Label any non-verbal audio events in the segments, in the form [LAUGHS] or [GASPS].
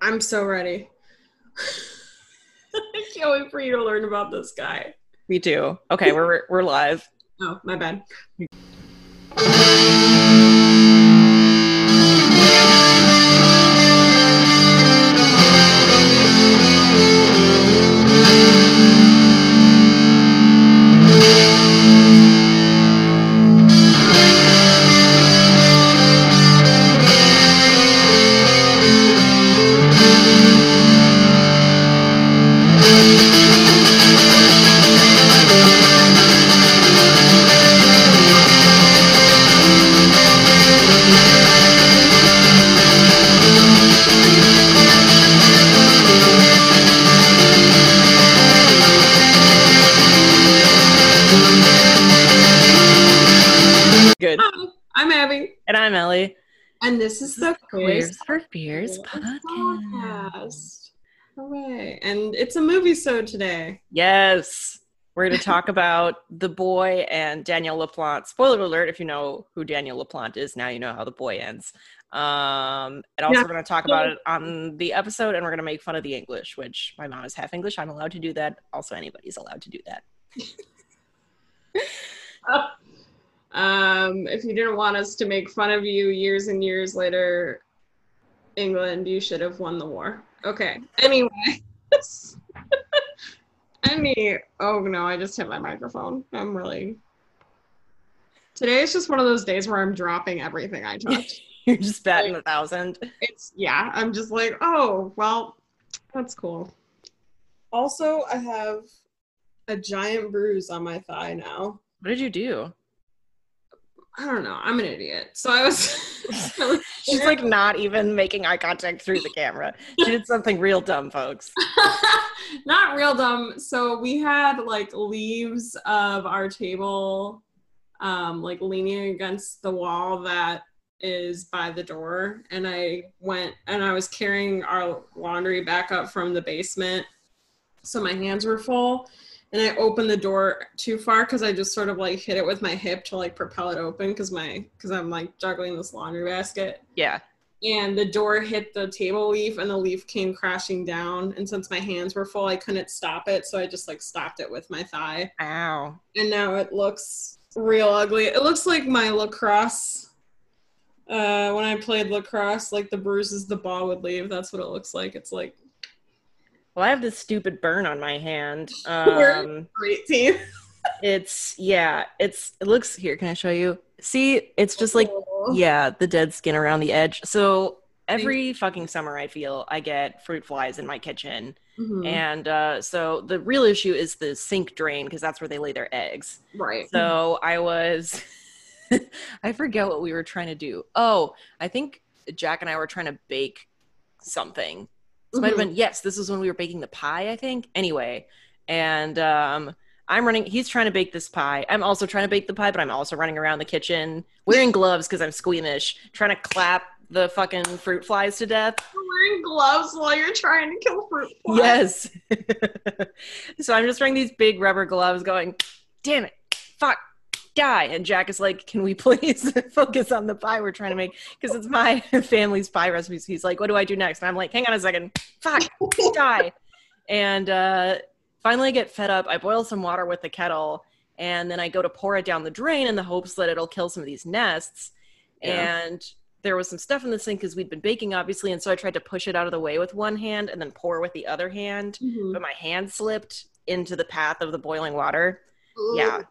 I'm so ready. [LAUGHS] I can't wait for you to learn about this guy. Me too. Okay, we're we're live. Oh, my bad. Beers Podcast. podcast. Hooray. And it's a movie so today. Yes. We're going to talk about The Boy and Daniel LaPlante. Spoiler alert if you know who Daniel LaPlante is, now you know how The Boy ends. Um, and also, Yeah. we're going to talk about it on the episode, and we're going to make fun of the English, which my mom is half English. I'm allowed to do that. Also, anybody's allowed to do that. [LAUGHS] Um, if you didn't want us to make fun of you years and years later, England, you should have won the war. Okay. Anyway. [LAUGHS] Any oh no, I just hit my microphone. I'm really Today is just one of those days where I'm dropping everything I [LAUGHS] touch. You're just batting a thousand. it's yeah, I'm just like, oh well, that's cool. Also, I have a giant bruise on my thigh now. What did you do? I don't know. I'm an idiot. So I was. [LAUGHS] [LAUGHS] She's like not even making eye contact through the camera. She did something real dumb, folks. [LAUGHS] not real dumb. So we had like leaves of our table, um, like leaning against the wall that is by the door, and I went and I was carrying our laundry back up from the basement, so my hands were full. And I opened the door too far because I just sort of like hit it with my hip to like propel it open because my because I'm like juggling this laundry basket. Yeah. and the door hit the table leaf and the leaf came crashing down. And since my hands were full i couldn't stop it so i just like stopped it with my thigh. Ow. and now it looks real ugly. It looks like my lacrosse uh when i played lacrosse like the bruises the ball would leave. That's what it looks like. It's like Well, I have this stupid burn on my hand. [LAUGHS] Um, great team [LAUGHS] it's yeah. It's it looks here. Can I show you? See, it's just like yeah, the dead skin around the edge. So every fucking summer, I feel I get fruit flies in my kitchen, Mhm. and uh, so the real issue is the sink drain because that's where they lay their eggs. right So I was, [LAUGHS] I forget what we were trying to do. Oh, I think Jack and I were trying to bake something. This might have Mhm. been yes. This was when we were baking the pie, I think. Anyway, and um, I'm running. He's trying to bake this pie. I'm also trying to bake the pie, but I'm also running around the kitchen wearing gloves because I'm squeamish, trying to clap the fucking fruit flies to death. You're wearing gloves while you're trying to kill fruit flies. Yes. [LAUGHS] so I'm just wearing these big rubber gloves going, damn it, fuck, die. And Jack is like, can we please [LAUGHS] focus on the pie we're trying to make? Because it's my [LAUGHS] family's pie recipes. He's like, what do I do next? And I'm like, hang on a second, fuck, die. And uh, finally I get fed up. I boil some water with the kettle and then I go to pour it down the drain in the hopes that it'll kill some of these nests. Yeah. And there was some stuff in the sink because we'd been baking, obviously. And so I tried to push it out of the way with one hand and then pour with the other hand. Mhm. But my hand slipped into the path of the boiling water. Yeah.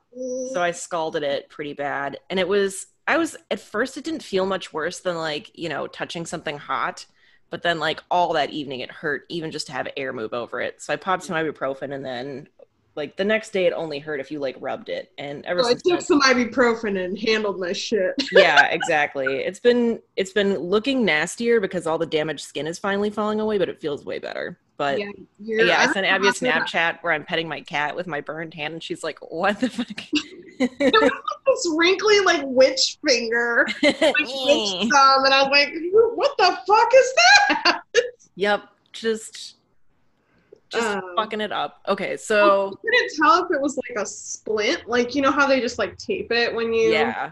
So I scalded it pretty bad. And it was, I was, at first, it didn't feel much worse than like, you know, touching something hot. But then, like, all that evening, it hurt even just to have air move over it. So I popped some mm. ibuprofen and then, like, the next day, it only hurt if you, like, rubbed it. And ever oh, So I took some ibuprofen and handled my shit. [LAUGHS] yeah, exactly. It's been it's been looking nastier because all the damaged skin is finally falling away, but it feels way better. But yeah, you're- I sent Abby a how to say that. Snapchat where I'm petting my cat with my burned hand, and she's like, "What the fuck?" this wrinkly like witch finger, [LAUGHS] like witch thumb, and I was like, "What the fuck is that?" yep, just just Um, fucking it up. Okay, so I couldn't tell if it was like a splint, like you know how they just like tape it when you. yeah,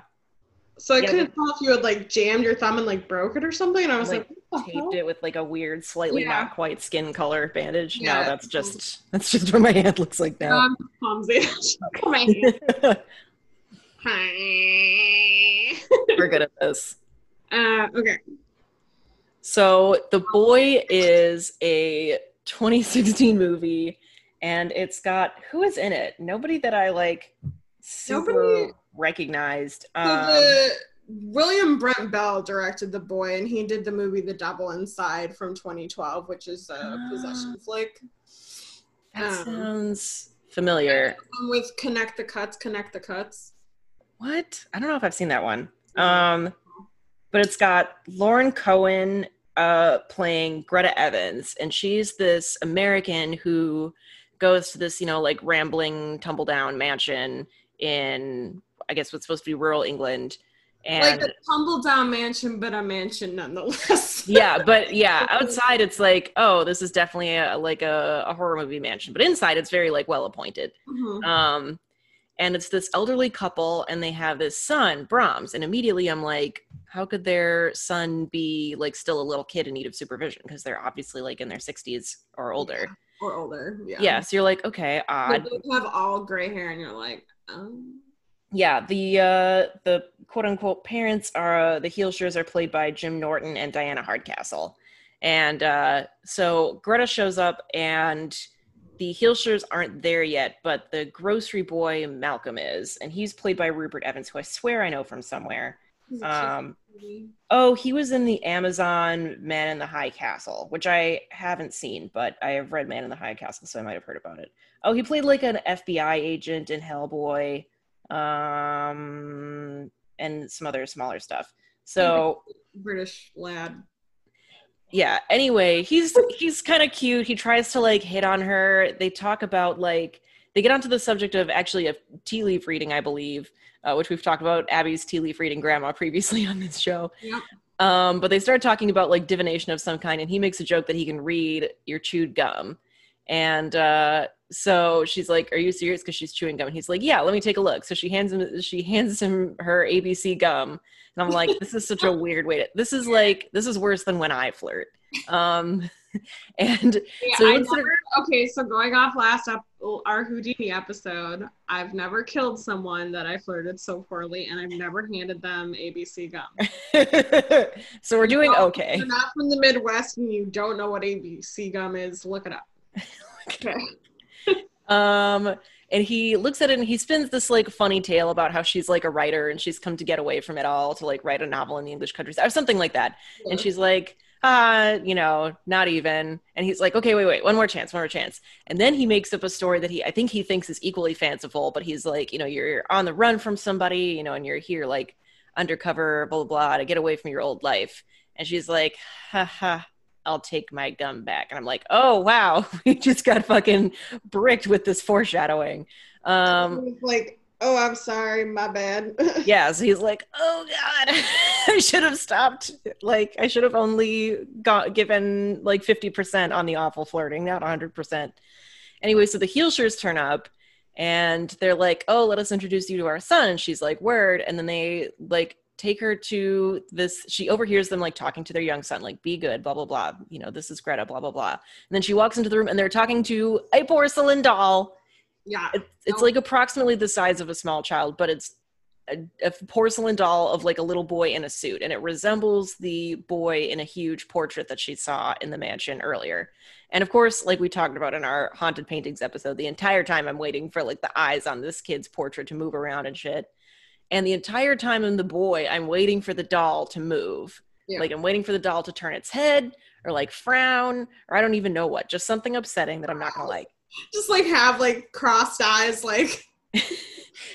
So I Yeah, couldn't tell if you had like jammed your thumb and like broke it or something. And I was Like, like, the hell? taped it with like a weird, slightly Yeah. not quite skin color bandage. No, Yeah. that's just that's just what my hand looks like now. I'm clumsy. [LAUGHS] My hand. [LAUGHS] Hi. We're good at this. Uh, okay. So The Boy is a 2016 movie, and it's got who is in it? Nobody that I like super Nobody- recognized. So Um, the William Brent Bell directed The Boy, and he did the movie The Devil Inside from 2012, which is a Ah. possession flick. that um, sounds familiar. With Connect the Cuts, Connect the Cuts. What? I don't know if I've seen that one. Um, but it's got Lauren Cohan uh, playing Greta Evans, and she's this American who goes to this, you know, like rambling, tumble down mansion in, I guess, what's supposed to be rural England. And like a tumble down mansion, but a mansion nonetheless. [LAUGHS] yeah, but yeah, outside it's like, oh, this is definitely a, like a, a horror movie mansion, but inside it's very like well appointed. Mhm. Um, and it's this elderly couple, and they have this son, Brahms. And immediately I'm like, how could their son be like still a little kid in need of supervision? Because they're obviously like in their 60s or older. Or older. Yeah. Yeah. so you're like, okay, odd. they have all gray hair, and you're like, um. Yeah, the uh, the quote unquote parents are uh, the Heelshires are played by Jim Norton and Diana Hardcastle, and uh, so Greta shows up and the Heelshires aren't there yet, but the grocery boy Malcolm is, and he's played by Rupert Evans, who I swear I know from somewhere. Um, oh, he was in the Amazon Man in the High Castle, which I haven't seen, but I have read Man in the High Castle, so I might have heard about it. Oh, he played like an FBI agent in Hellboy, um, and some other smaller stuff. So British lad. Yeah. Anyway, he's he's kind of cute. He tries to like hit on her. They talk about like they get onto the subject of actually of tea leaf reading, I believe, uh, which we've talked about Abby's tea leaf reading grandma [LAUGHS] previously on this show. Yep. Um, but they start talking about like divination of some kind, and he makes a joke that he can read your chewed gum. And uh, so she's like, "Are you serious?" Because she's chewing gum. And he's like, "Yeah, let me take a look." So she hands him she hands him her ABC gum, and I'm like, "This is such a weird way to. This is like this is worse than when I flirt." Um, [LAUGHS] and Yeah, So instead of- okay, so going off last up our Houdini episode, I've never killed someone that I flirted so poorly, and I've never handed them ABC gum. [LAUGHS] so we're doing If okay. you're not from the Midwest and you don't know what ABC gum is, look it up. [LAUGHS] Okay. Um, and he looks at it and he spins this like funny tale about how she's like a writer and she's come to get away from it all to like write a novel in the English countryside or something like that. And she's like, ah, you know, not even. And he's like, okay, wait, wait, one more chance, one more chance. And then he makes up a story that he, I think he thinks is equally fanciful, but he's like, you know, you're on the run from somebody, you know, and you're here like undercover, blah, blah, blah, to get away from your old life. And she's like, ha ha, I'll take my gum back. And I'm like, oh, wow, [LAUGHS] we just got fucking bricked with this foreshadowing. Um, like, oh, I'm sorry, my bad. [LAUGHS] yeah so he's like oh god [LAUGHS] i should have stopped like i should have only got given like 50% on the awful flirting not 100% anyway so the heelshires turn up and they're like oh let us introduce you to our son and she's like word and then they like take her to this she overhears them like talking to their young son like be good blah blah blah you know this is greta blah blah blah and then she walks into the room and they're talking to a porcelain doll yeah. it's, it's Oh. like approximately the size of a small child, but it's a, a porcelain doll of like a little boy in a suit, and it resembles the boy in a huge portrait that she saw in the mansion earlier. And of course, like we talked about in our haunted paintings episode, the entire time I'm waiting for like the eyes on this kid's portrait to move around and shit. And the entire time in the boy, I'm waiting for the doll to move. Yeah. Like I'm waiting for the doll to turn its head or like frown or I don't even know what. Just something upsetting that I'm not gonna like. [LAUGHS] Just like have like crossed eyes, like, [LAUGHS] oh,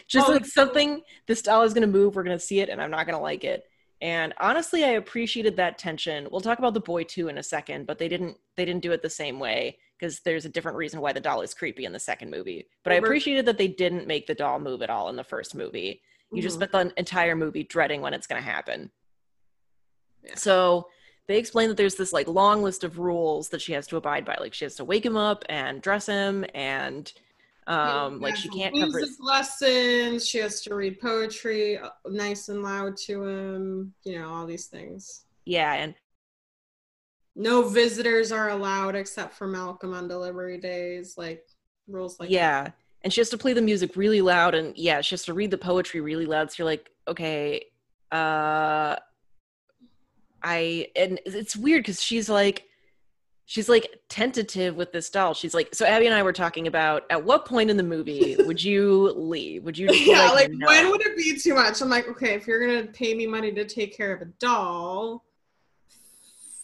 just Oh, like something this doll is to move we're to see it and i'm not to like it and honestly i appreciated that tension we'll talk about the boy too in a second but they didn't they didn't do it the same way because there's a different reason why the doll is creepy in the second movie but i appreciated that they didn't make the doll move at all in the first movie you just Mhm. spent the entire movie dreading when it's going to happen Yeah. so they explain that there's this like long list of rules that she has to abide by like she has to wake him up and dress him and Um, like she can't cover music lessons. She has to read poetry uh, nice and loud to him. You know all these things. Yeah, and no visitors are allowed except for Malcolm on delivery days. Like rules like yeah. that. And she has to play the music really loud, and yeah, she has to read the poetry really loud. So you're like, okay, uh, I and it's weird because she's like she's like tentative with this doll. She's like, so Abby and I were talking about at what point in the movie [LAUGHS] would you leave? Would you? yeah, like, no? when would it be too much? I'm like, okay, if you're gonna pay me money to take care of a doll,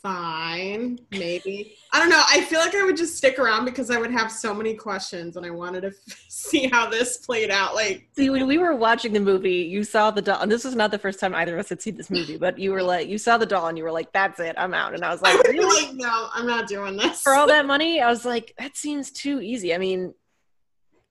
fine, maybe. I don't know. I feel like I would just stick around because I would have so many questions and I wanted to [LAUGHS] see how this played out. Like, see, when we were watching the movie, you saw the doll, and this was not the first time either of us had seen this movie, but you were like, you saw the doll and you were like, that's it, I'm out. And I was like, [LAUGHS] really? like, no, I'm not doing this. For all [LAUGHS] that money? I was like, that seems too easy. I mean,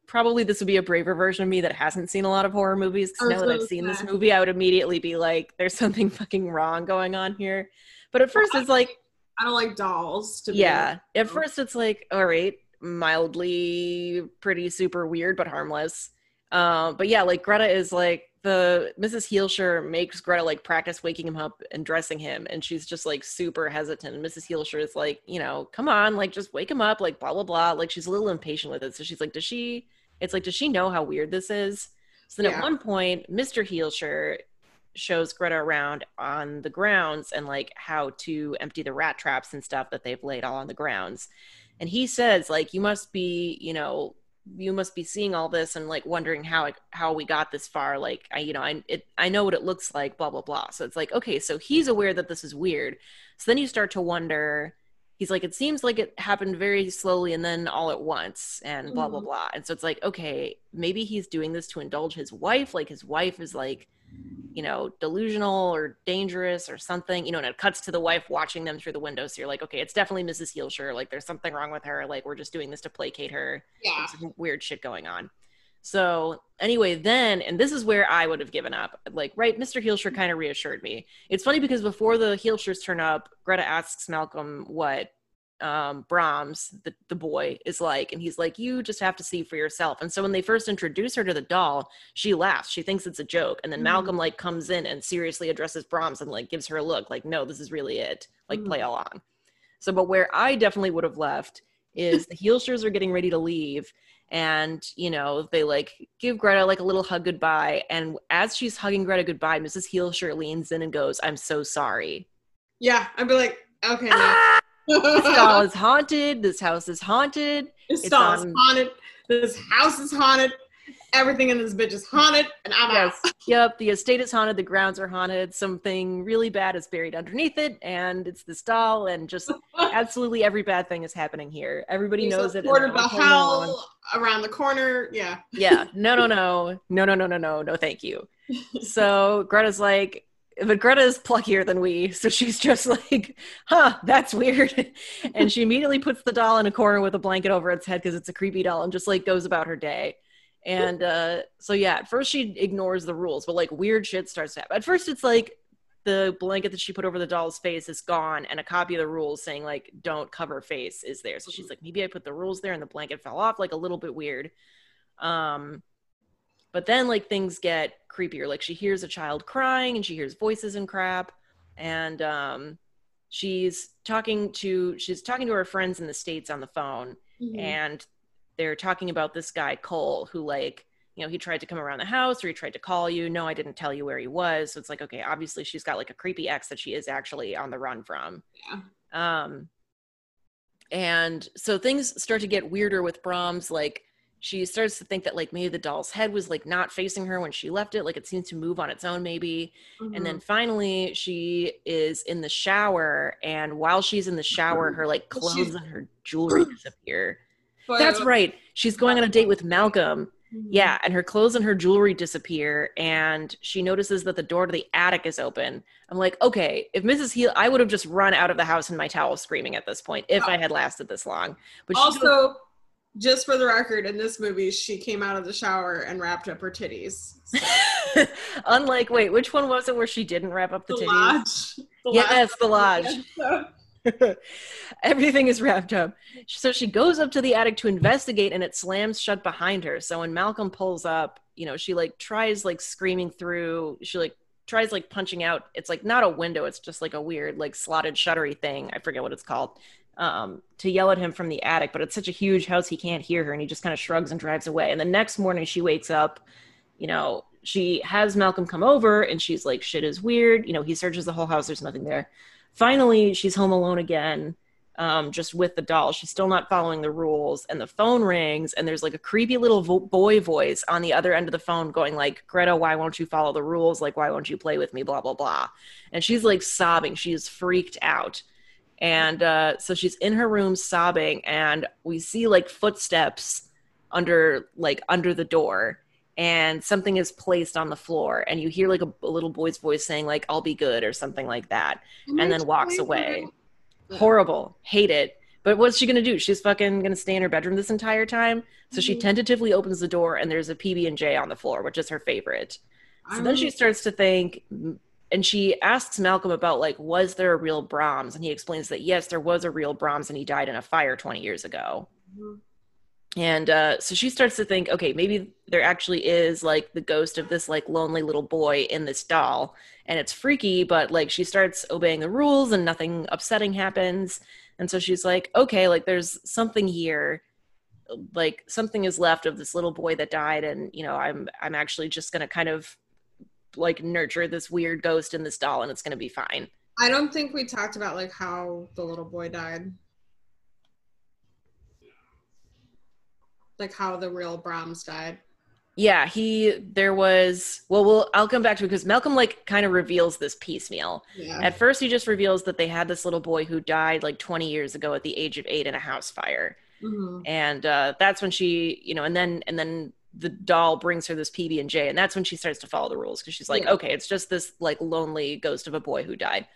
probably this would be a braver version of me that hasn't seen a lot of horror movies. Because now that I've oh, seen this movie, I would immediately be like, there's something fucking wrong going on here. But at first, it's like [LAUGHS] I don't like dolls. To yeah, at first it's like all right, mildly pretty super weird but harmless. Um, but yeah, like Greta is like the Mrs. Heelshire makes Greta like practice waking him up and dressing him, and she's just like super hesitant. And Mrs. Heelshire is like, you know, come on, like just wake him up, like blah blah blah. Like she's a little impatient with it, so she's like, does she? It's like, does she know how weird this is? So then yeah. at one point, Mr. Heelshire shows Greta around on the grounds and like how to empty the rat traps and stuff that they've laid all on the grounds. And he says like you must be, you know, you must be seeing all this and like wondering how it, how we got this far like I you know I it I know what it looks like blah blah blah. So it's like okay, so he's aware that this is weird. So then you start to wonder he's like it seems like it happened very slowly and then all at once and blah blah mm-hmm. blah. And so it's like okay, maybe he's doing this to indulge his wife like his wife is like you know, delusional or dangerous or something, you know, and it cuts to the wife watching them through the window. So you're like, okay, it's definitely Mrs. Heelshire. Like there's something wrong with her. Like we're just doing this to placate her. Yeah. some weird shit going on. So anyway, then, and this is where I would have given up. Like, right, Mr. Heelshire kind of reassured me. It's funny because before the Heelshires turn up, Greta asks Malcolm what um, Brahms, the, the boy, is like. And he's like, You just have to see for yourself. And so when they first introduce her to the doll, she laughs. She thinks it's a joke. And then mm-hmm. Malcolm, like, comes in and seriously addresses Brahms and, like, gives her a look like, No, this is really it. Like, mm-hmm. play along. So, but where I definitely would have left is the Heelshires are getting ready to leave. And, you know, they like give Greta like a little hug goodbye. And as she's hugging Greta goodbye, Mrs. Heelshire leans in and goes, I'm so sorry. Yeah. I'd be like, okay. [LAUGHS] Ah! This [LAUGHS] doll is haunted. This house is haunted. This doll is um, haunted. This house is haunted. Everything in this bitch is haunted, and I'm yes. out. [LAUGHS] yep, the estate is haunted. The grounds are haunted. Something really bad is buried underneath it, and it's this doll, and just [LAUGHS] absolutely every bad thing is happening here. Everybody There's knows it. Portal to hell around the corner. Yeah. Yeah. No. No. No. No. No. No. No. No. No. Thank you. So Greta's like, but Greta is pluckier than we, so she's just [LAUGHS] like, "Huh, that's weird," [LAUGHS] and she immediately puts the doll in a corner with a blanket over its head because it's a creepy doll, and just like goes about her day. And uh, so yeah, at first she ignores the rules, but like weird shit starts to happen. At first, it's like the blanket that she put over the doll's face is gone, and a copy of the rules saying like "Don't cover face" is there. So she's like, maybe I put the rules there, and the blanket fell off, like a little bit weird. Um, but then like things get creepier. Like she hears a child crying and she hears voices and crap. And um, she's talking to she's talking to her friends in the states on the phone, mm-hmm. and they're talking about this guy Cole who like you know he tried to come around the house or he tried to call you. No, I didn't tell you where he was. So it's like okay, obviously she's got like a creepy ex that she is actually on the run from. Yeah. Um. And so things start to get weirder with Brahms, like she starts to think that like maybe the doll's head was like not facing her when she left it like it seems to move on its own maybe mm-hmm. and then mm-hmm. finally she is in the shower and while she's in the shower her like clothes she's... and her jewelry [CLEARS THROAT] disappear that's right she's going on a date with malcolm mm-hmm. yeah and her clothes and her jewelry disappear and she notices that the door to the attic is open i'm like okay if mrs heel i would have just run out of the house in my towel screaming at this point if i had lasted this long but also just for the record, in this movie, she came out of the shower and wrapped up her titties. So. [LAUGHS] Unlike, wait, which one was it where she didn't wrap up the, the titties? Lodge. The yes, lodge. the lodge. Everything is wrapped up. So she goes up to the attic to investigate and it slams shut behind her. So when Malcolm pulls up, you know, she like tries like screaming through, she like tries like punching out. It's like not a window, it's just like a weird like slotted shuttery thing. I forget what it's called. Um, to yell at him from the attic, but it's such a huge house he can't hear her and he just kind of shrugs and drives away. And the next morning she wakes up, you know, she has Malcolm come over and she's like, shit is weird. You know, he searches the whole house, there's nothing there. Finally, she's home alone again, um, just with the doll. She's still not following the rules. And the phone rings and there's like a creepy little vo- boy voice on the other end of the phone going like, Greta, why won't you follow the rules? Like, why won't you play with me? Blah, blah, blah. And she's like sobbing. She is freaked out. And uh, so she's in her room sobbing and we see like footsteps under like under the door and something is placed on the floor and you hear like a, a little boy's voice saying like i'll be good or something like that and then walks away. Horrible. Hate it. But what's she gonna do? She's fucking gonna stay in her bedroom this entire time? So she Mhm. tentatively opens the door and there's a pb&j on the floor which is her favorite. So then she starts to think and she asks malcolm about like was there a real brahms? And he explains that yes there was a real brahms and he died in a fire 20 years ago. Mhm. and uh, so she starts to think okay maybe there actually is like the ghost of this like lonely little boy in this doll. And it's freaky but like she starts obeying the rules and nothing upsetting happens. And so she's like okay like there's something here. Like something is left of this little boy that died and you know i'm i'm actually just gonna kind of like nurture this weird ghost in this doll and it's gonna be fine I don't think we talked about like how the little boy died. Like how the real Brahms died. yeah he there was well well i'll come back to it because malcolm like kind of reveals this piecemeal Yeah. At first, he just reveals that they had this little boy who died like 20 years ago at the age of eight in a house fire, Mhm. and uh, that's when she, you know, and then and then the doll brings her this PB and J, and that's when she starts to follow the rules because she's like, Yeah. okay, it's just this like lonely ghost of a boy who died.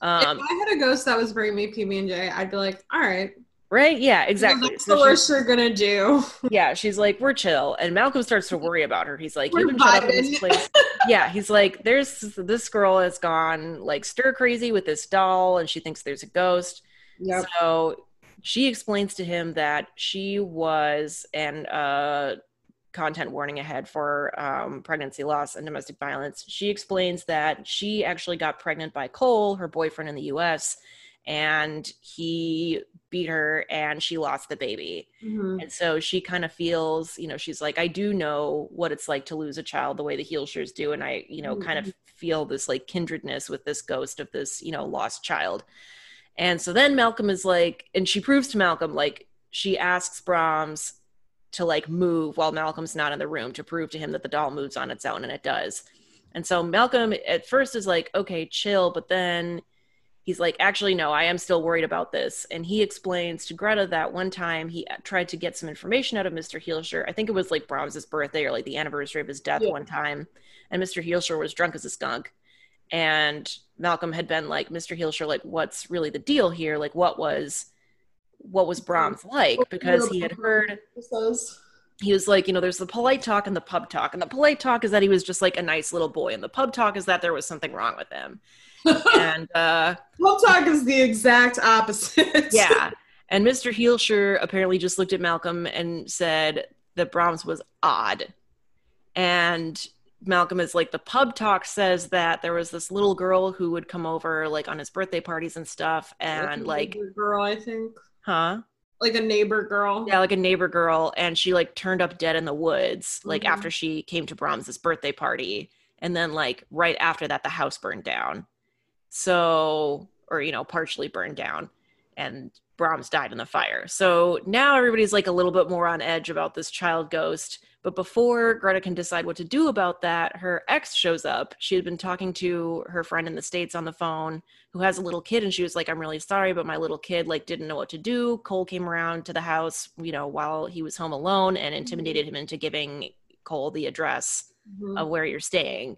if Um, I had a ghost that was bringing me PB and J, I'd be like, all right, right? Yeah, exactly. That's So the worst you're gonna do. [LAUGHS] yeah, she's like, we're chill, and Malcolm starts to worry about her. He's like, We're you've been shut up in this place. yeah, he's like, there's this girl has gone like stir crazy with this doll, and she thinks there's a ghost. Yep. So she explains to him that she was and uh content warning ahead for um, pregnancy loss and domestic violence. She explains that she actually got pregnant by Cole, her boyfriend in the US, and he beat her and she lost the baby. Mhm. And so she kind of feels, you know, she's like, I do know what it's like to lose a child the way the Heelshires do. And I, you know, kind of feel this like kindredness with this ghost of this, you know, lost child. And so then Malcolm is like, and she proves to Malcolm, like, she asks Brahms to like move while Malcolm's not in the room to prove to him that the doll moves on its own, and it does. And so Malcolm at first is like, okay, chill, but then he's like, actually, no, I am still worried about this. And he explains to Greta that one time he uh, tried to get some information out of Mr. Heelshire. I think it was like Brahms's birthday or like the anniversary of his death Yeah. one time. And Mr. Heelshire was drunk as a skunk. And Malcolm had been like, Mr. Heelshire, like, what's really the deal here? Like, what was what was Brahms like? Because he had heard he was like, you know, there's the polite talk and the pub talk. And the polite talk is that he was just like a nice little boy. And the pub talk is that there was something wrong with him. [LAUGHS] And uh Pub talk is the exact opposite. [LAUGHS] yeah. And Mr. Heelshire apparently just looked at Malcolm and said that Brahms was odd. And Malcolm is like, the pub talk says that there was this little girl who would come over like on his birthday parties and stuff. And like, girl, I think. Huh? Like a neighbor girl. Yeah, like a neighbor girl. And she like turned up dead in the woods, like Mhm. after she came to Brahms's birthday party. And then like right after that, the house burned down. So, or, you know, partially burned down. And Brahms died in the fire. So now everybody's like a little bit more on edge about this child ghost. But before Greta can decide what to do about that, her ex shows up. She had been talking to her friend in the States on the phone who has a little kid and she was like, I'm really sorry, but my little kid like didn't know what to do. Cole came around to the house, you know, while he was home alone and intimidated him into giving Cole the address Mhm. of where you're staying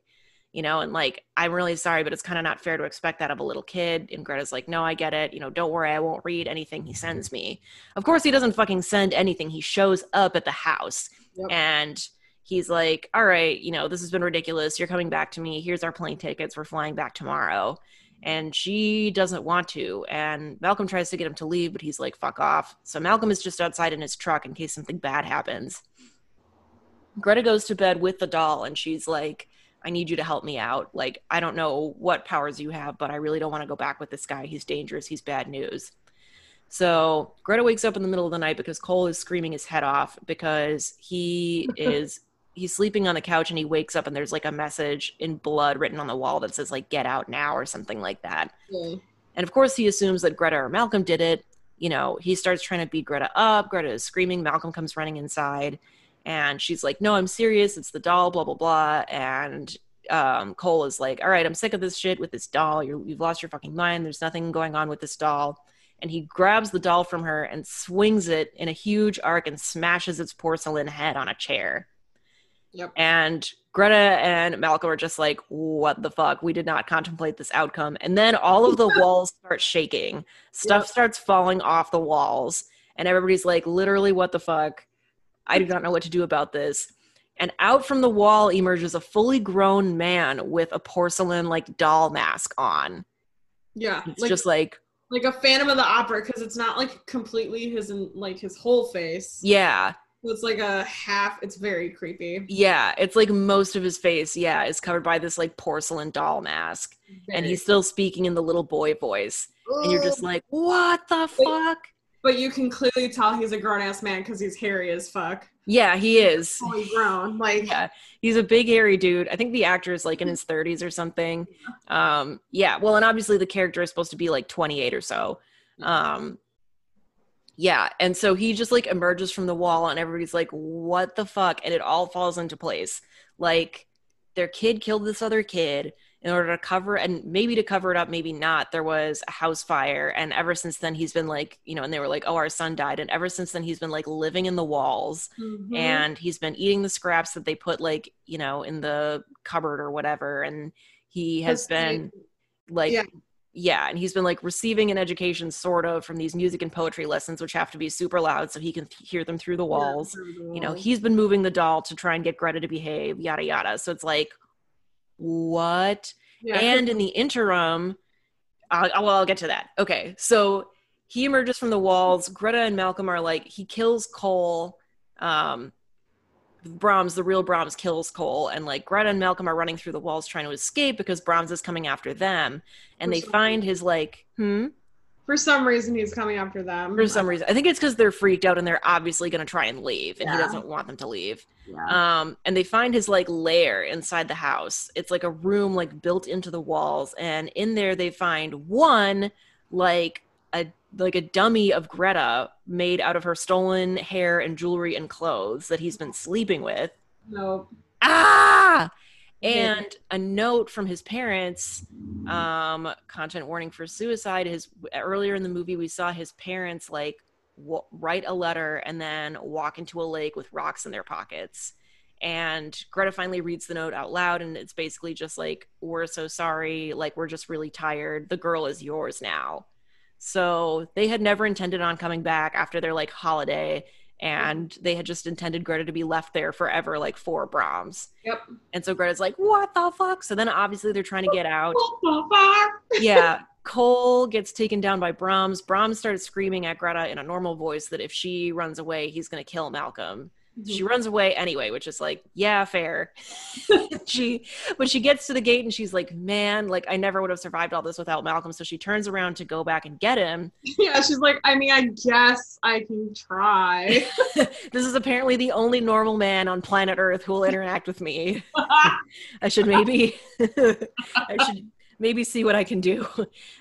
you know and like i'm really sorry but it's kind of not fair to expect that of a little kid. And greta's like no i get it. You know don't worry i won't read anything he sends me. Of course he doesn't fucking send anything. He shows up at the house Yep. and he's like all right you know this has been ridiculous you're coming back to me here's our plane tickets we're flying back tomorrow and she doesn't want to. And Malcolm tries to get him to leave, but he's like, fuck off. So Malcolm is just outside in his truck in case something bad happens. Greta goes to bed with the doll and she's like, I need you to help me out. Like, I don't know what powers you have, but I really don't want to go back with this guy. He's dangerous. He's bad news. So Greta wakes up in the middle of the night because Cole is screaming his head off because he [LAUGHS] is he's sleeping on the couch and he wakes up and there's like a message in blood written on the wall that says like get out now or something like that. Yeah. And of course he assumes that Greta or Malcolm did it. You know, he starts trying to beat Greta up. Greta is screaming. Malcolm comes running inside and she's like, "No, I'm serious. It's the doll, blah blah blah." And um, Cole is like, "All right, I'm sick of this shit with this doll. You're, you've lost your fucking mind. There's nothing going on with this doll." And he grabs the doll from her and swings it in a huge arc and smashes its porcelain head on a chair. Yep. And Greta and Malcolm are just like, what the fuck? We did not contemplate this outcome. And then all of the [LAUGHS] walls start shaking. Stuff Yep. starts falling off the walls. And everybody's like, literally, what the fuck? I do not know what to do about this. And out from the wall emerges a fully grown man with a porcelain like doll mask on. Yeah. It's Like just like, like a Phantom of the Opera because it's not like completely his like his whole face. yeah, It's like a half. It's very creepy. yeah. It's like most of his face, yeah, is covered by this like porcelain doll mask. And he's still speaking in the little boy voice. And you're just like, what the fuck? But you can clearly tell he's a grown ass man because he's hairy as fuck. Yeah, he is. Fully grown. Like Yeah, he's a big hairy dude. I think the actor is like in his 30s or something. Um, yeah, well, and obviously the character is supposed to be like 28 or so. Um, yeah, and so he just like emerges from the wall, and everybody's like, "What the fuck?" And it all falls into place. Like their kid killed this other kid in order to cover and maybe to cover it up maybe not there was a house fire and ever since then he's been like you know and they were like oh our son died and ever since then he's been like living in the walls Mhm. and he's been eating the scraps that they put like you know in the cupboard or whatever and he has been like Yeah. yeah. and he's been like receiving an education sort of from these music and poetry lessons which have to be super loud so he can hear them through the walls you know he's been moving the doll to try and get greta to behave yada yada so it's like what? Yeah, and in the interim I'll, well i'll get to that. Okay so he emerges from the walls. Greta and malcolm are like he kills cole um brahms the real brahms kills cole and like greta and malcolm are running through the walls trying to escape because brahms is coming after them and they find his like hmm for some reason he's coming after them. for some reason i think it's because they're freaked out and they're obviously going to try and leave and he doesn't want them to leave Yeah. um and they find his like lair inside the house it's like a room like built into the walls and in there they find one like a like a dummy of greta made out of her stolen hair and jewelry and clothes that he's been sleeping with no. ah Yeah. And a note from his parents um content warning for suicide his earlier in the movie we saw his parents like w- write a letter and then walk into a lake with rocks in their pockets. And greta finally reads the note out loud and it's basically just like we're so sorry. Like we're just really tired. The girl is yours now. So they had never intended on coming back after their like holiday Mm-hmm. and they had just intended greta to be left there forever like for brahms Yep. and so Greta's like, what the fuck? So then obviously they're trying to get out. What the fuck? [LAUGHS] Yeah. Cole gets taken down by Brahms. Brahms starts screaming at Greta in a normal voice that if she runs away, he's going to kill Malcolm. She mm-hmm. runs away anyway, which is like, yeah, fair. [LAUGHS] she when she gets to the gate and she's like, man, like I never would have survived all this without Malcolm. So she turns around to go back and get him. [LAUGHS] Yeah, she's like, I mean, I guess I can try. [LAUGHS] this is apparently the only normal man on planet Earth who will interact with me. I should maybe I should maybe see what I can do.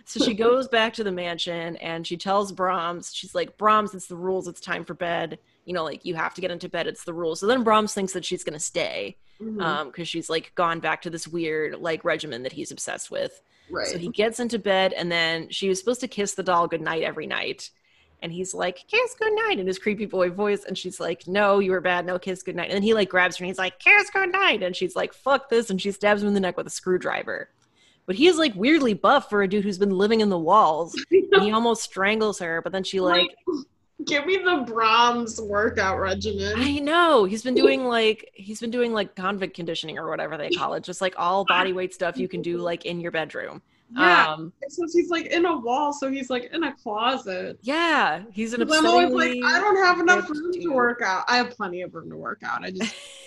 So she goes back to the mansion and she tells Brahms, she's like, Brahms, it's the rules, it's time for bed. You know, like you have to get into bed, it's the rules. So then Brahms thinks that she's gonna stay. Mhm. Um, because she's like gone back to this weird like regimen that he's obsessed with. right. So he gets into bed and then she was supposed to kiss the doll goodnight every night. And he's like, kiss goodnight in his creepy boy voice. And she's like, no, you were bad. No, kiss goodnight. And then he like grabs her and he's like, kiss goodnight. And she's like, fuck this. And she stabs him in the neck with a screwdriver. But he is like weirdly buff for a dude who's been living in the walls. [LAUGHS] And he almost strangles her. But then she like, Give me the Brahms workout regimen. I know he's been doing [LAUGHS] like he's been doing like convict conditioning or whatever they call it, just like all [LAUGHS] body weight stuff you can do like in your bedroom. Yeah. Um, Since he's like in a wall, so he's like in a closet. yeah, he's an I'm always like, I don't have enough room to work out. I have plenty of room to work out. I just [LAUGHS]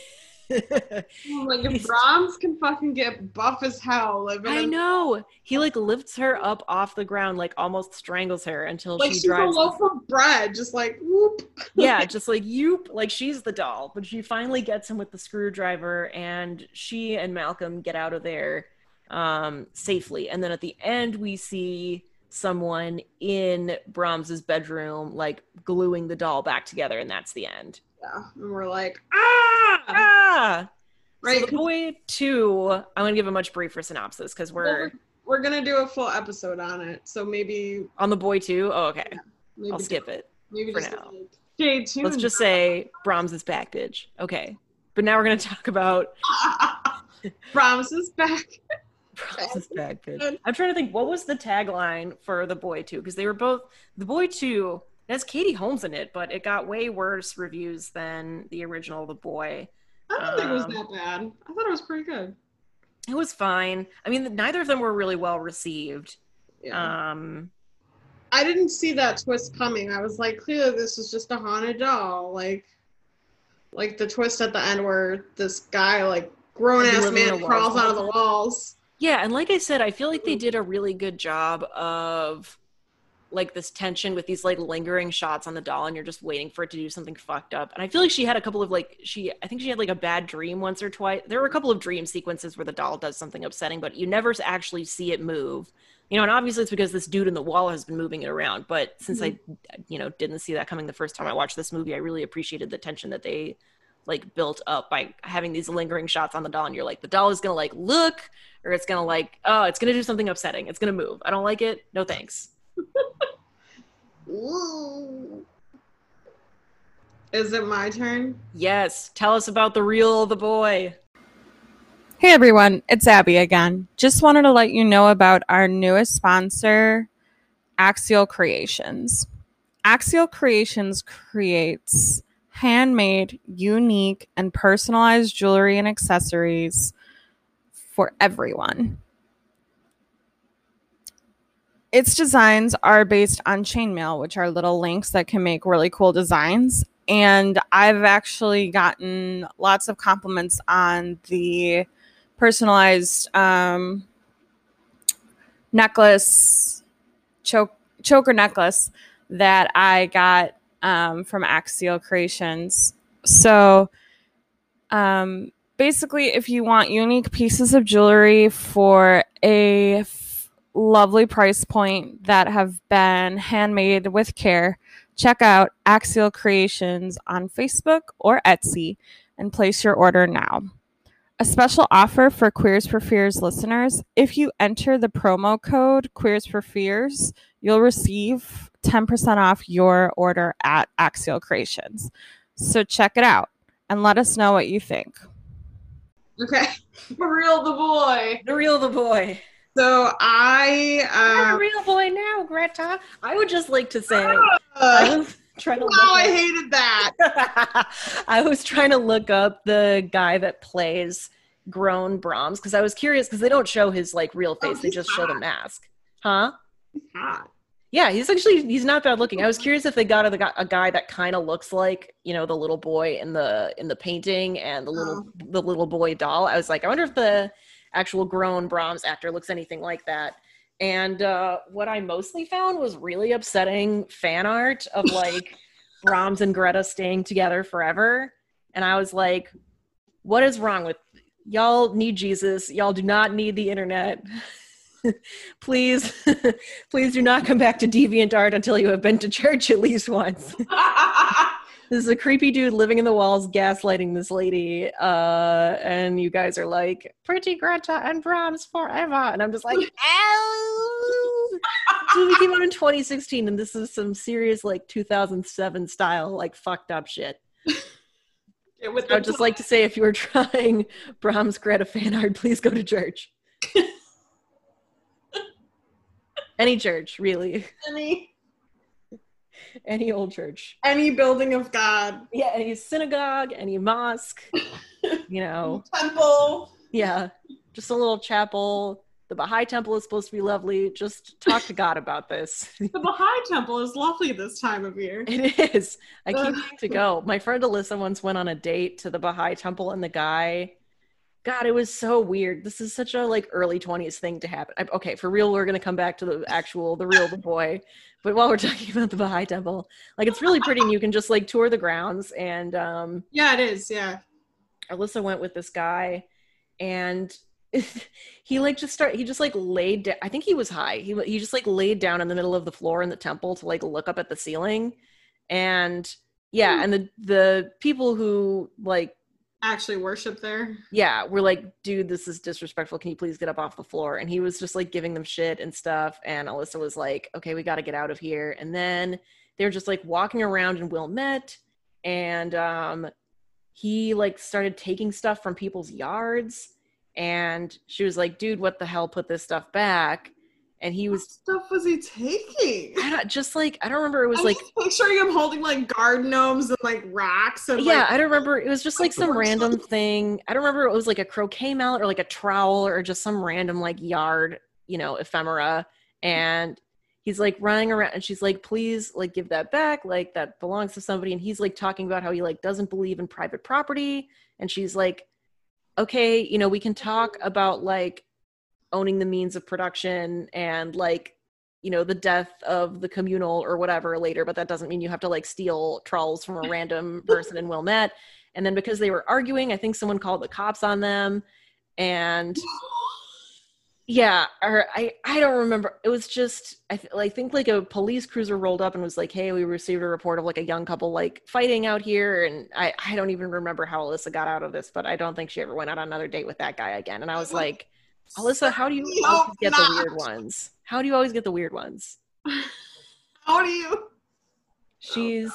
like if Brahms can fucking get buff as hell living I in know. He like lifts her up off the ground, like almost strangles her until like she she's a loaf of bread, just like whoop. [LAUGHS] yeah, just like you, like she's the doll, but she finally gets him with the screwdriver, and she and Malcolm get out of there um, safely. And then at the end, we see someone in Brahms's bedroom, like gluing the doll back together, and that's the end. Yeah. And we're like, ah Ah, right. So the boy two. I'm gonna give a much briefer synopsis because Well, we're we're gonna do a full episode on it. So maybe on the boy two. Oh, okay. maybe I'll skip it. maybe for just now. like, stay tuned. Let's just say Brahms is back, bitch. Okay. But now we're gonna talk about [LAUGHS] Brahms is back. [LAUGHS] Brahms is back, bitch. [LAUGHS] I'm trying to think what was the tagline for the boy two because they were both the boy two. It has Katie Holmes in it, but it got way worse reviews than the original The Boy. I don't think it was Um, that bad. I thought it was pretty good. It was fine. I mean, neither of them were really well received. Yeah. Um, I didn't see that twist coming. I was like, clearly this is just a haunted doll. Like, like the twist at the end where this guy, like grown ass man, crawls out of the walls. Yeah, and like I said, I feel like they did a really good job of like this tension with these like lingering shots on the doll and you're just waiting for it to do something fucked up. And I feel like she had a couple of like she I think she had like a bad dream once or twice. There were a couple of dream sequences where the doll does something upsetting, but you never actually see it move. You know, and obviously it's because this dude in the wall has been moving it around, but since I mm-hmm. you know didn't see that coming the first time I watched this movie, I really appreciated the tension that they like built up by having these lingering shots on the doll and you're like the doll is going to like look or it's going to like oh it's going to do something upsetting it's going to move i don't like it no thanks [LAUGHS] Ooh. Is it my turn? yes tell us about the real the boy Hey everyone, it's Abby again. Just wanted to let you know about our newest sponsor, Axial Creations. Axial Creations creates handmade, unique, and personalized jewelry and accessories for everyone. Its designs are based on chainmail, which are little links that can make really cool designs. And I've actually gotten lots of compliments on the personalized um, necklace, choke, choker necklace that I got um, from Axial Creations. So, um, basically, if you want unique pieces of jewelry for a lovely price point that have been handmade with care, check out Axial Creations on Facebook or Etsy and place your order now. A special offer for Queers for Fears listeners. If you enter the promo code Queers for Fears, you'll receive 10% off your order at Axial Creations. So check it out and let us know what you think. Okay. [LAUGHS] For real, the boy. the real the boy So I, You're uh, a real boy now greta i would just like to say i uh was trying to wow, I up- hated that. [LAUGHS] I was trying to look up the guy that plays grown Brahms because I was curious because they don't show his like real Oh, face; they he's just show the mask. Huh? He's hot. Yeah, he's actually he's not bad looking. I was curious if they got a, a guy that kind of looks like you know the little boy in the in the painting and the little the little boy doll. I was like, I wonder if the actual grown Brahms actor looks anything like that. And uh, what I mostly found was really upsetting fan art of [LAUGHS] like Brahms and Greta staying together forever. And I was like, what is wrong with y'all need Jesus. Y'all do not need the internet. [LAUGHS] please, [LAUGHS] please do not come back to DeviantArt until you have been to church at least once. This is a creepy dude living in the walls, gaslighting this lady. Uh, and you guys are like, pretty Greta and Brahms forever. And I'm just like, ow! This movie came out in 2016, and this is some serious, like, 2007 style, like, fucked up shit. Yeah, with I would just like to say if you were trying [LAUGHS] Brahms Greta fan art, please go to church. [LAUGHS] Any church, really. any, [LAUGHS] Any old church. any building of God, Yeah, any synagogue, any mosque, [LAUGHS] you know. temple. Yeah. Just a little chapel, The Baha'i temple is supposed to be lovely. Just talk to God about this. [LAUGHS] The Baha'i temple is lovely this time of year. It is. I keep wanting to go. My friend Alyssa once went on a date to the Baha'i temple, and the guy, God, it was so weird. This is such a like early twenties thing to happen. I, okay, for real, we're gonna come back to the actual, the real, the boy. But while we're [LAUGHS] talking about the Baha'i temple, like it's really pretty, and you can just like tour the grounds. And um, Yeah, it is. Yeah. Alyssa went with this guy, and [LAUGHS] he like just start. He just like laid. down I think he was high. He he just like laid down in the middle of the floor in the temple to like look up at the ceiling, and yeah, and the the people who like Actually worship there. yeah we're like, dude, this is disrespectful. Can you please get up off the floor? And he was just like giving them shit and stuff. And Alyssa was like, okay, we got to get out of here. And then they were just like walking around in Wilmette, and um, he like started taking stuff from people's yards. And she was like, dude, what the hell? Put this stuff back. And he What was stuff was he taking? I don't, just like I don't remember. It was I'm like picturing him holding like garden gnomes and like rocks and yeah, like, I don't remember. It was just like some random thing. I don't remember. It was like a croquet mallet or like a trowel or just some random like yard, you know, ephemera. And he's like running around, and she's like, "Please, like, give that back. Like, that belongs to somebody." And he's like talking about how he like doesn't believe in private property. And she's like, "Okay, you know, we can talk about like owning the means of production and like." you know the death of the communal or whatever later but that doesn't mean you have to like steal trolls from a random [LAUGHS] person in wilmette. And then because they were arguing i think someone called the cops on them. And [GASPS] yeah or i i don't remember. It was just i, th- I think like a police cruiser rolled up and was like hey we received a report of like a young couple like fighting out here. And i i don't even remember how alyssa got out of this but i don't think she ever went out on another date with that guy again. And i was like alyssa how do you get the weird ones how do you always get the weird ones [LAUGHS] How do you? She's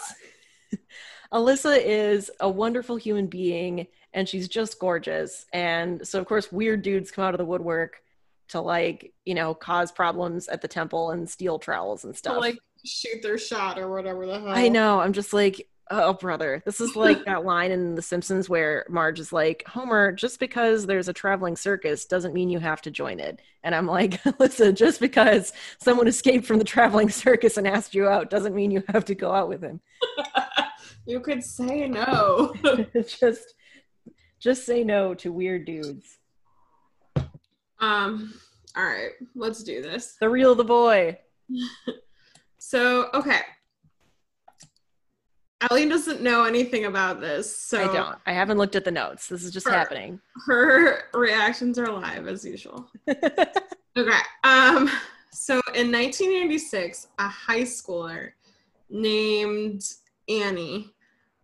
[LAUGHS] Alyssa is a wonderful human being and she's just gorgeous. And so of course weird dudes come out of the woodwork to like, you know, cause problems at the temple and steal trowels and To stuff. like shoot their shot or whatever the hell. I know. I'm just like, oh brother. This is like that [LAUGHS] line in The Simpsons where Marge is like, Homer, just because there's a traveling circus doesn't mean you have to join it. And I'm like, [LAUGHS] listen, just because someone escaped from the traveling circus and asked you out doesn't mean you have to go out with him. [LAUGHS] you could say no. just just say no to weird dudes. um. All right, let's do this. The real the boy. So okay. Ellie doesn't know anything about this, so I don't. I haven't looked at the notes. This is just Sure. happening. her reactions are live as usual. [LAUGHS] Okay. Um. So in 1986, a high schooler named Annie,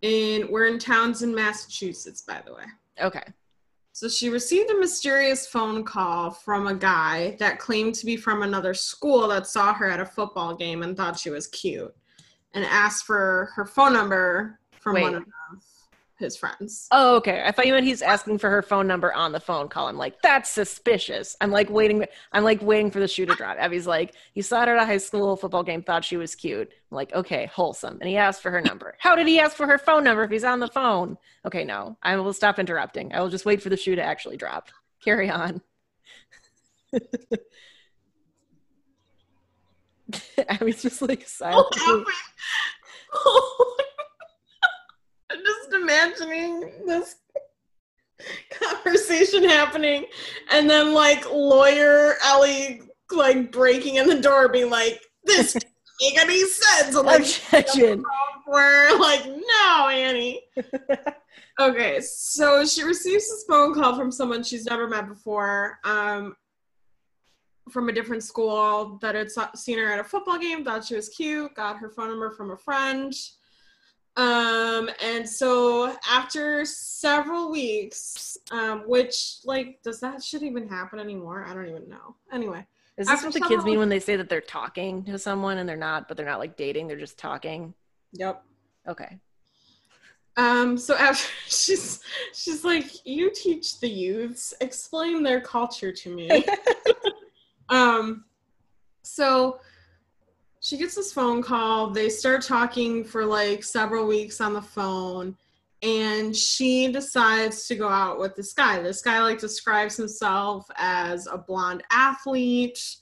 in we're in Townsend, Massachusetts, by the way. okay. So she received a mysterious phone call from a guy that claimed to be from another school that saw her at a football game and thought she was cute, and asked for her phone number from Wait. one of his friends. Oh, okay. I thought you meant he's asking for her phone number on the phone call. I'm like, that's suspicious. I'm like waiting. I'm like waiting for the shoe to drop. Abby's like, you saw her at a high school football game, thought she was cute. I'm like, okay, wholesome. And he asked for her number. How did he ask for her phone number if he's on the phone? Okay, no. I will stop interrupting. I will just wait for the shoe to actually drop. Carry on. [LAUGHS] [LAUGHS] Abby's just like silent. [LAUGHS] I'm just imagining this conversation happening, and then like lawyer Ellie like breaking in the door, being like, "This [LAUGHS] doesn't make any sense." And, like, Objection. we're like, "No, Annie." okay, so she receives this phone call from someone she's never met before. Um, from a different school that had seen her at a football game, thought she was cute, got her phone number from a friend. Um, and so after several weeks, um, which like does that shit even happen anymore? I don't even know. Anyway, Is this what the kids mean when they say that they're talking to someone and they're not, but they're not like dating, they're just talking? yep. Okay. Um, so after [LAUGHS] she's she's like, you teach the youths, explain their culture to me. [LAUGHS] um, so she gets this phone call. They start talking for like several weeks on the phone, and she decides to go out with this guy. This guy like describes himself as a blonde athlete.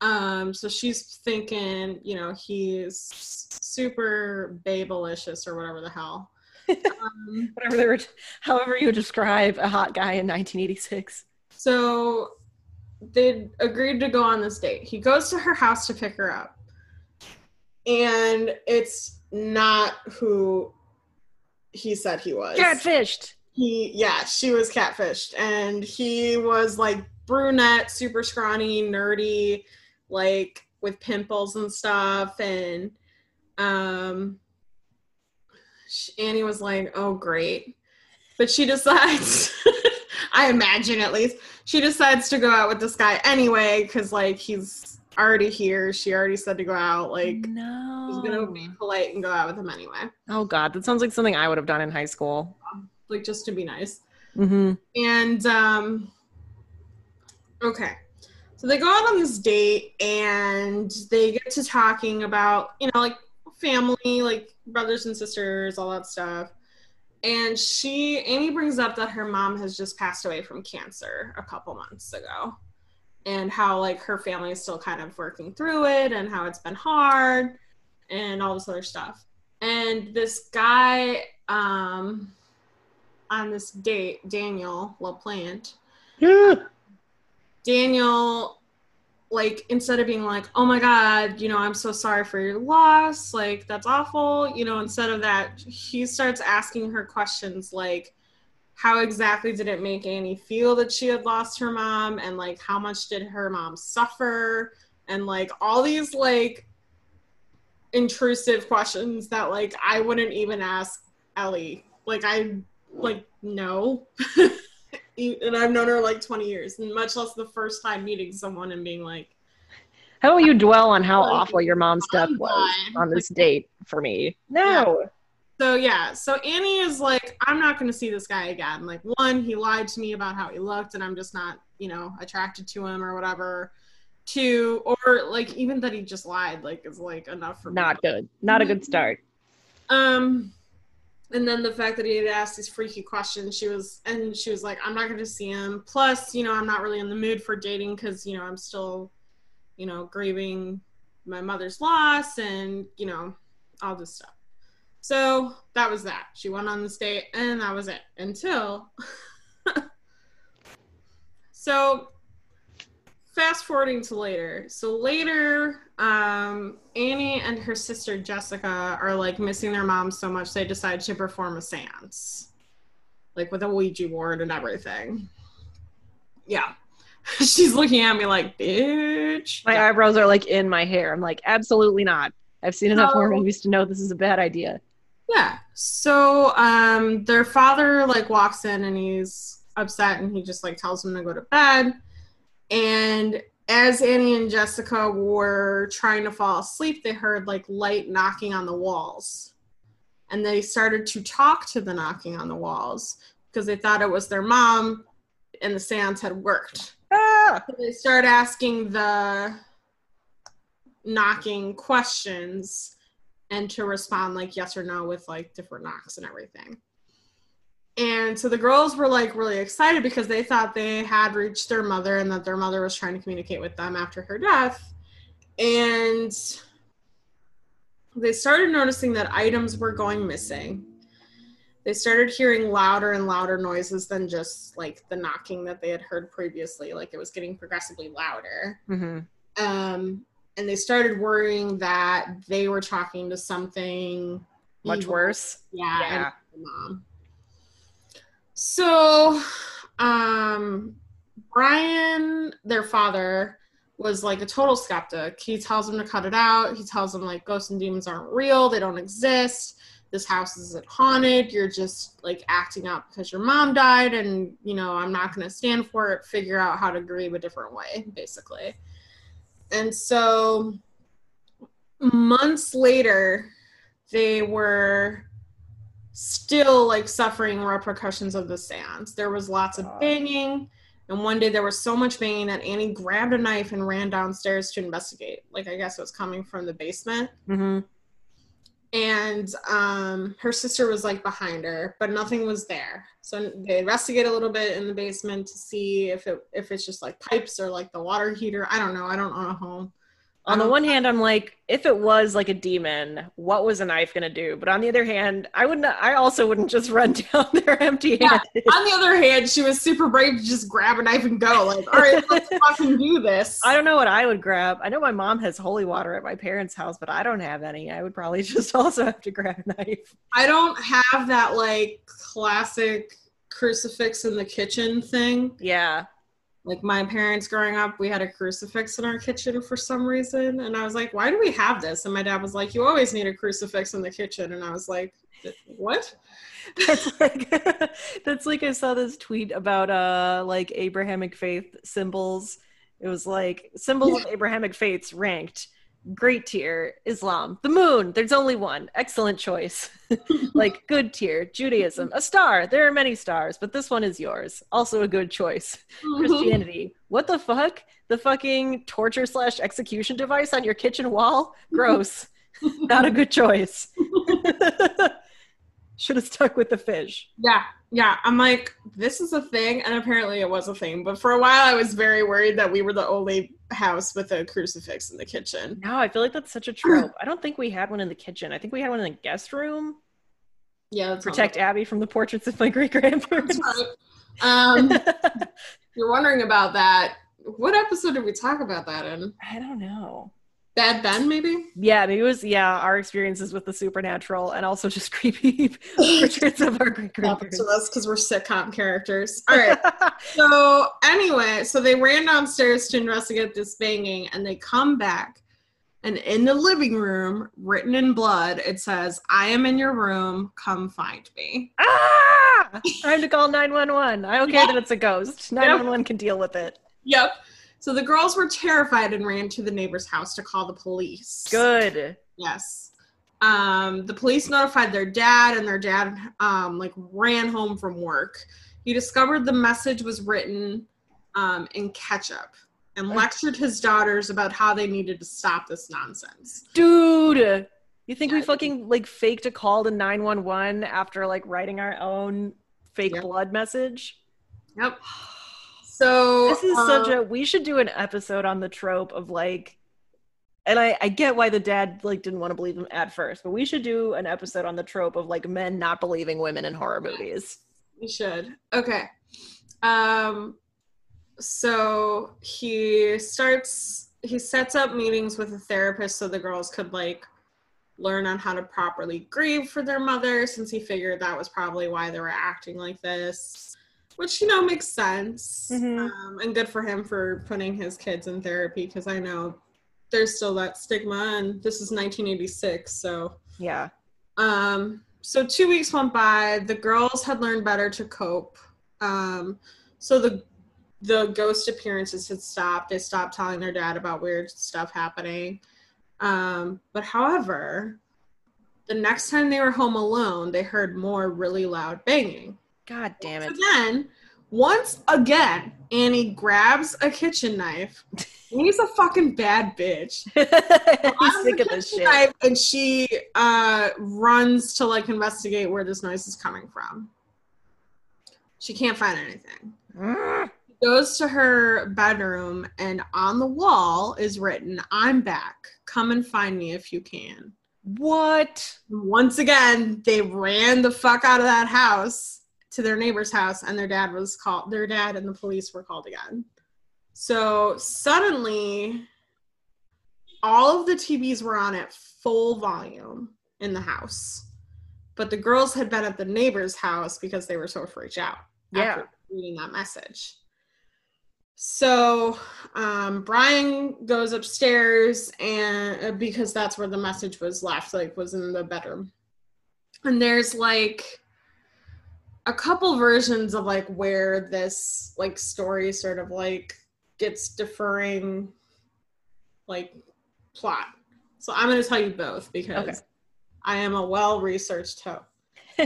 Um, so she's thinking, you know, he's super babelicious or whatever the hell. Um, [LAUGHS] Whatever they were, however you describe a hot guy in 1986. so they agreed to go on this date. He goes to her house to pick her up. And it's not who he said he was. Catfished. he yeah she was catfished and he was like brunette super scrawny nerdy like with pimples and stuff and um annie was like oh great but she [LAUGHS] decides [LAUGHS] i imagine at least she decides to go out with this guy anyway because like he's already here she already said to go out like no. she's gonna be polite and go out with him anyway Oh God, that sounds like something I would have done in high school. like just to be nice Mm-hmm. And um okay. So they go out on this date and they get to talking about, you know, like family, like brothers and sisters, all that stuff. And she Amy brings up that her mom has just passed away from cancer a couple months ago. And how like her family is still kind of working through it and how it's been hard and all this other stuff. And this guy um on this date, Daniel LaPlante, Yeah. Daniel, like, instead of being like, oh my God, you know, I'm so sorry for your loss, like, that's awful, you know, instead of that, he starts asking her questions like, how exactly did it make Annie feel that she had lost her mom? And, like, how much did her mom suffer? And, like, all these, like, intrusive questions that, like, I wouldn't even ask Ellie. Like, I, like, no. [LAUGHS] and I've known her like 20 years, and much less the first time meeting someone and being like, How will you dwell on how awful your mom's death was on this date for me? No. so yeah. So Annie is like, I'm not going to see this guy again. Like, one, he lied to me about how he looked, and I'm just not, you know, attracted to him or whatever. Two, or like even that he just lied, like is like enough for me. Not good. Not a good start. Um, and then the fact that he had asked these freaky questions, she was, and she was like, I'm not going to see him. Plus, you know, I'm not really in the mood for dating because, you know, I'm still, you know, grieving my mother's loss and, you know, all this stuff. So that was that. She went on this date and that was it until. [LAUGHS] so fast forwarding to later. So later, um, Annie and her sister Jessica are like missing their mom so much they decide to perform a seance, like with a Ouija board and everything. Yeah. [LAUGHS] She's looking at me like, bitch. My Yeah. eyebrows are like in my hair. I'm like, absolutely not. I've seen enough horror movies to know this is a bad idea. Yeah. So um their father like walks in and he's upset and he just like tells him to go to bed. And as Annie and Jessica were trying to fall asleep, they heard like light knocking on the walls. And they started to talk to the knocking on the walls because they thought it was their mom and the seance had worked. Ah! So they start asking the knocking questions and to respond like yes or no with like different knocks and everything. And so the girls were like really excited because they thought they had reached their mother and that their mother was trying to communicate with them after her death. And they started noticing that items were going missing. They started hearing louder and louder noises than just like the knocking that they had heard previously. Like it was getting progressively louder hmm um, and they started worrying that they were talking to something Much evil. worse. Yeah, Yeah. mom. So, um, Brian, their father, was like a total skeptic. He tells them to cut it out. He tells them like ghosts and demons aren't real. They don't exist. This house isn't haunted. You're just like acting out because your mom died, and you know I'm not going to stand for it. Figure out how to grieve a different way, basically. And so, months later, they were still like suffering repercussions of the seance. There was lots of banging, and one day there was so much banging that Annie grabbed a knife and ran downstairs to investigate. Like I guess it was coming from the basement. hmm and um, her sister was like behind her, but nothing was there. So they investigate a little bit in the basement to see if it if it's just like pipes or like the water heater. I don't know. I don't own a home. On the Um, one hand, I'm like, if it was like a demon, what was a knife gonna do? But on the other hand, I wouldn't. I also wouldn't just [LAUGHS] run down there empty-handed. On the other hand, she was super brave to just grab a knife and go. Like, all right, let's fucking do this. [LAUGHS] I don't know what I would grab. I know my mom has holy water at my parents' house, but I don't have any. I would probably [LAUGHS] just also have to grab a knife. I don't have that like classic crucifix in the kitchen thing. Yeah. Like my parents growing up, we had a crucifix in our kitchen for some reason. And I was like, why do we have this? And my dad was like, you always need a crucifix in the kitchen. And I was like, what? [LAUGHS] That's like [LAUGHS] that's like I saw this tweet about uh like Abrahamic faith symbols. It was like symbols of Abrahamic faiths ranked great tier Islam, the moon. There's only one. Excellent choice. [LAUGHS] like good tier Judaism, a star. There are many stars, but this one is yours. Also a good choice. Mm-hmm. Christianity. What the fuck? The fucking torture slash execution device on your kitchen wall? Gross. [LAUGHS] Not a good choice. [LAUGHS] Should have stuck with the fish. Yeah, yeah. I'm like, this is a thing, and apparently it was a thing. But for a while, I was very worried that we were the only house with a crucifix in the kitchen. No, I feel like that's such a trope. I don't think we had one in the kitchen. I think we had one in the guest room. Yeah, Protect Abby from the portraits of my [LAUGHS] great grandparents. Right. Um, [LAUGHS] you're wondering about that. What episode did we talk about that in? I don't know. Bad Ben, maybe? Yeah, maybe it was yeah our experiences with the supernatural and also just [LAUGHS] creepy portraits of our great grandparents. to us because we're sitcom characters. All right. So anyway, so they ran downstairs to investigate this banging, and they come back, and in the living room, written in blood, it says, "I am in your room. Come find me." ah! Time to call nine one one. I don't care that it's a ghost. Nine one one can deal with it. Yep. So the girls were terrified and ran to the neighbor's house to call the police. Good. Yes. Um, the police notified their dad, and their dad um, like ran home from work. He discovered the message was written um, in ketchup and lectured his daughters about how they needed to stop this nonsense. Dude, you think we fucking like faked a call to 911 after like writing our own fake Yep. blood message? Yep. [SIGHS] [SIGHS] So This is uh, such a we should do an episode on the trope of like and I, I get why the dad like didn't want to believe him at first, but we should do an episode on the trope of like men not believing women in horror movies. We should. Okay. Um so he starts he sets up meetings with a therapist so the girls could like learn on how to properly grieve for their mother since he figured that was probably why they were acting like this. Which you know makes sense. Mhm. Um, and good for him for putting his kids in therapy because I know there's still that stigma and this is 1986 so Yeah. um, so two weeks went by. The girls had learned better to cope. Um, so the the ghost appearances had stopped. They stopped telling their dad about weird stuff happening. Um, but however, the next time they were home alone, they heard more really loud banging. God damn So it. then, once again, Annie grabs a kitchen knife. [LAUGHS] Annie's a fucking bad bitch [LAUGHS] He's sick of this shit. and she uh, runs to like investigate where this noise is coming from. She can't find anything. Mm. Goes to her bedroom and on the wall is written, "I'm back. Come and find me if you can." What? Once again, they ran the fuck out of that house to their neighbor's house, and their dad was called. Their dad and the police were called again. So suddenly, all of the TVs were on at full volume in the house, but the girls had been at the neighbor's house because they were so freaked out Yeah. after reading that message. So um, Brian goes upstairs and uh, because that's where the message was left, like was in the bedroom. And there's like a couple versions of like where this like story sort of like gets differing like plot. So I'm going to tell you both because Okay. I am a well researched hoe. [LAUGHS]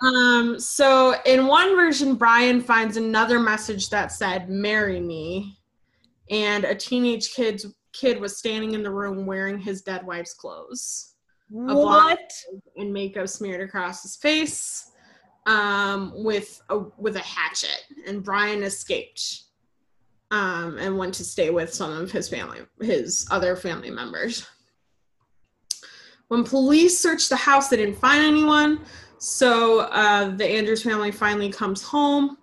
Um, so in one version, Brian finds another message that said, marry me. And a teenage kid's kid was standing in the room wearing his dead wife's clothes. What? and makeup smeared across his face um, with a with a hatchet, and Brian escaped um, and went to stay with some of his family, his other family members. When police searched the house, they didn't find anyone. So uh, the Andrews family finally comes home,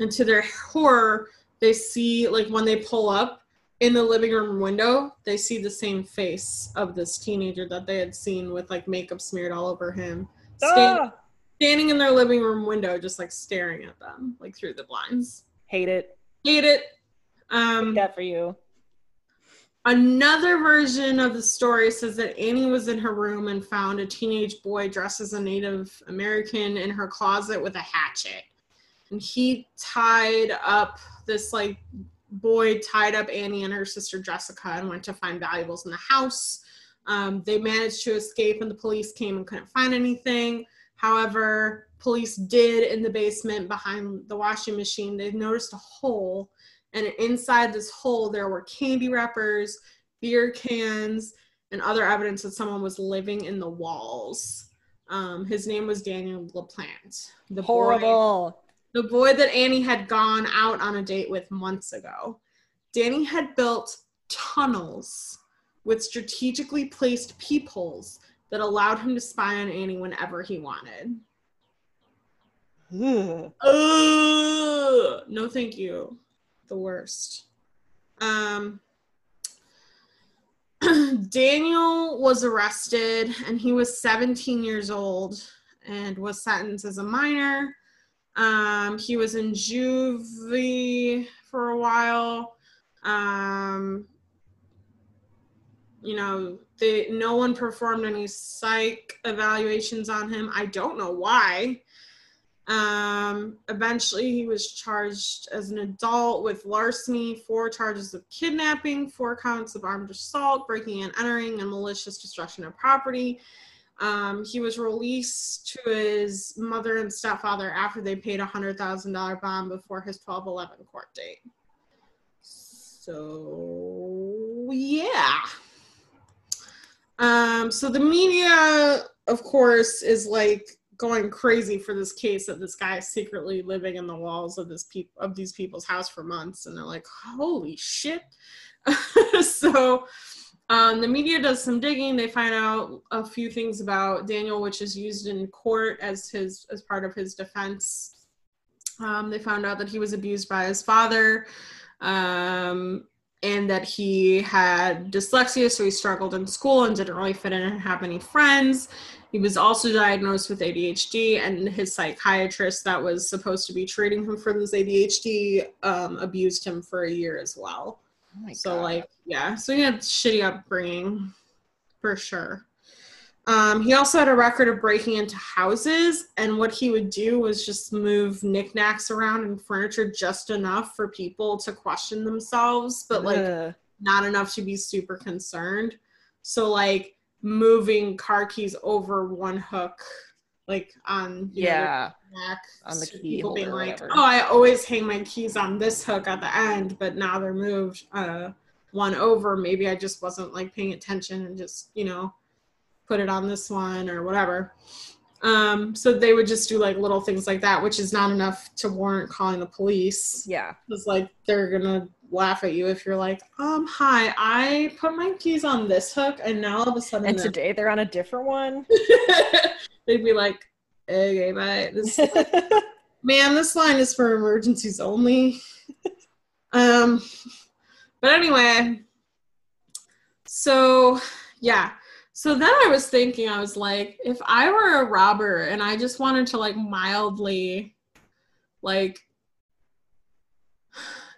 and to their horror, they see like when they pull up in the living room window, they see the same face of this teenager that they had seen with like makeup smeared all over him, Ah! Standing in their living room window, just like staring at them, like through the blinds. Hate it. Hate it. Um, that for you. Another version of the story says that Annie was in her room and found a teenage boy dressed as a Native American in her closet with a hatchet. And he tied up this like boy tied up Annie and her sister Jessica and went to find valuables in the house. Um, they managed to escape and the police came and couldn't find anything. However, police did in the basement behind the washing machine, they noticed a hole and inside this hole there were candy wrappers beer cans and other evidence that someone was living in the walls. Um, his name was daniel laplante. The Boy, the boy that annie had gone out on a date with months ago. Danny had built tunnels with strategically placed peepholes that allowed him to spy on annie whenever he wanted Ugh. Ugh, no, thank you. The worst. Um, [CLEARS THROAT] Daniel was arrested and he was 17 years old and was sentenced as a minor. Um, he was in juvie for a while. Um, you know, they, no one performed any psych evaluations on him. I don't know why. Um, eventually, he was charged as an adult with larceny, four charges of kidnapping, four counts of armed assault, breaking and entering, and malicious destruction of property. Um, he was released to his mother and stepfather after they paid a hundred thousand dollar bond before his twelve eleven court date. So yeah. Um, so the media, of course, is like going crazy for this case that this guy is secretly living in the walls of this peop- of these people's house for months, and they're like, "Holy shit!" [LAUGHS] so um, the media does some digging. They find out a few things about Daniel, which is used in court as his as part of his defense. Um, they found out that he was abused by his father. Um, and that he had dyslexia, so he struggled in school and didn't really fit in and have any friends. He was also diagnosed with ADHD, and his psychiatrist that was supposed to be treating him for this ADHD um, abused him for a year as well. Oh so, God. like, yeah, so he had shitty upbringing for sure. Um, he also had a record of breaking into houses, and what he would do was just move knickknacks around and furniture just enough for people to question themselves, but like Ugh. not enough to be super concerned. So like moving car keys over one hook, like on know, yeah. On the so key people being like, whatever. oh, I always hang my keys on this hook at the end, but now they're moved uh, one over. Maybe I just wasn't like paying attention and just you know put it on this one or whatever. Um, so they would just do like little things like that, which is not enough to warrant calling the police. Yeah. Because like they're gonna laugh at you if you're like, um, hi, I put my keys on this hook and now all of a sudden And they're- today they're on a different one. [LAUGHS] they'd be like, okay, bye. This [LAUGHS] man, this line is for emergencies only. um, but anyway, so yeah. So then I was thinking, I was like, if I were a robber and I just wanted to like mildly, like,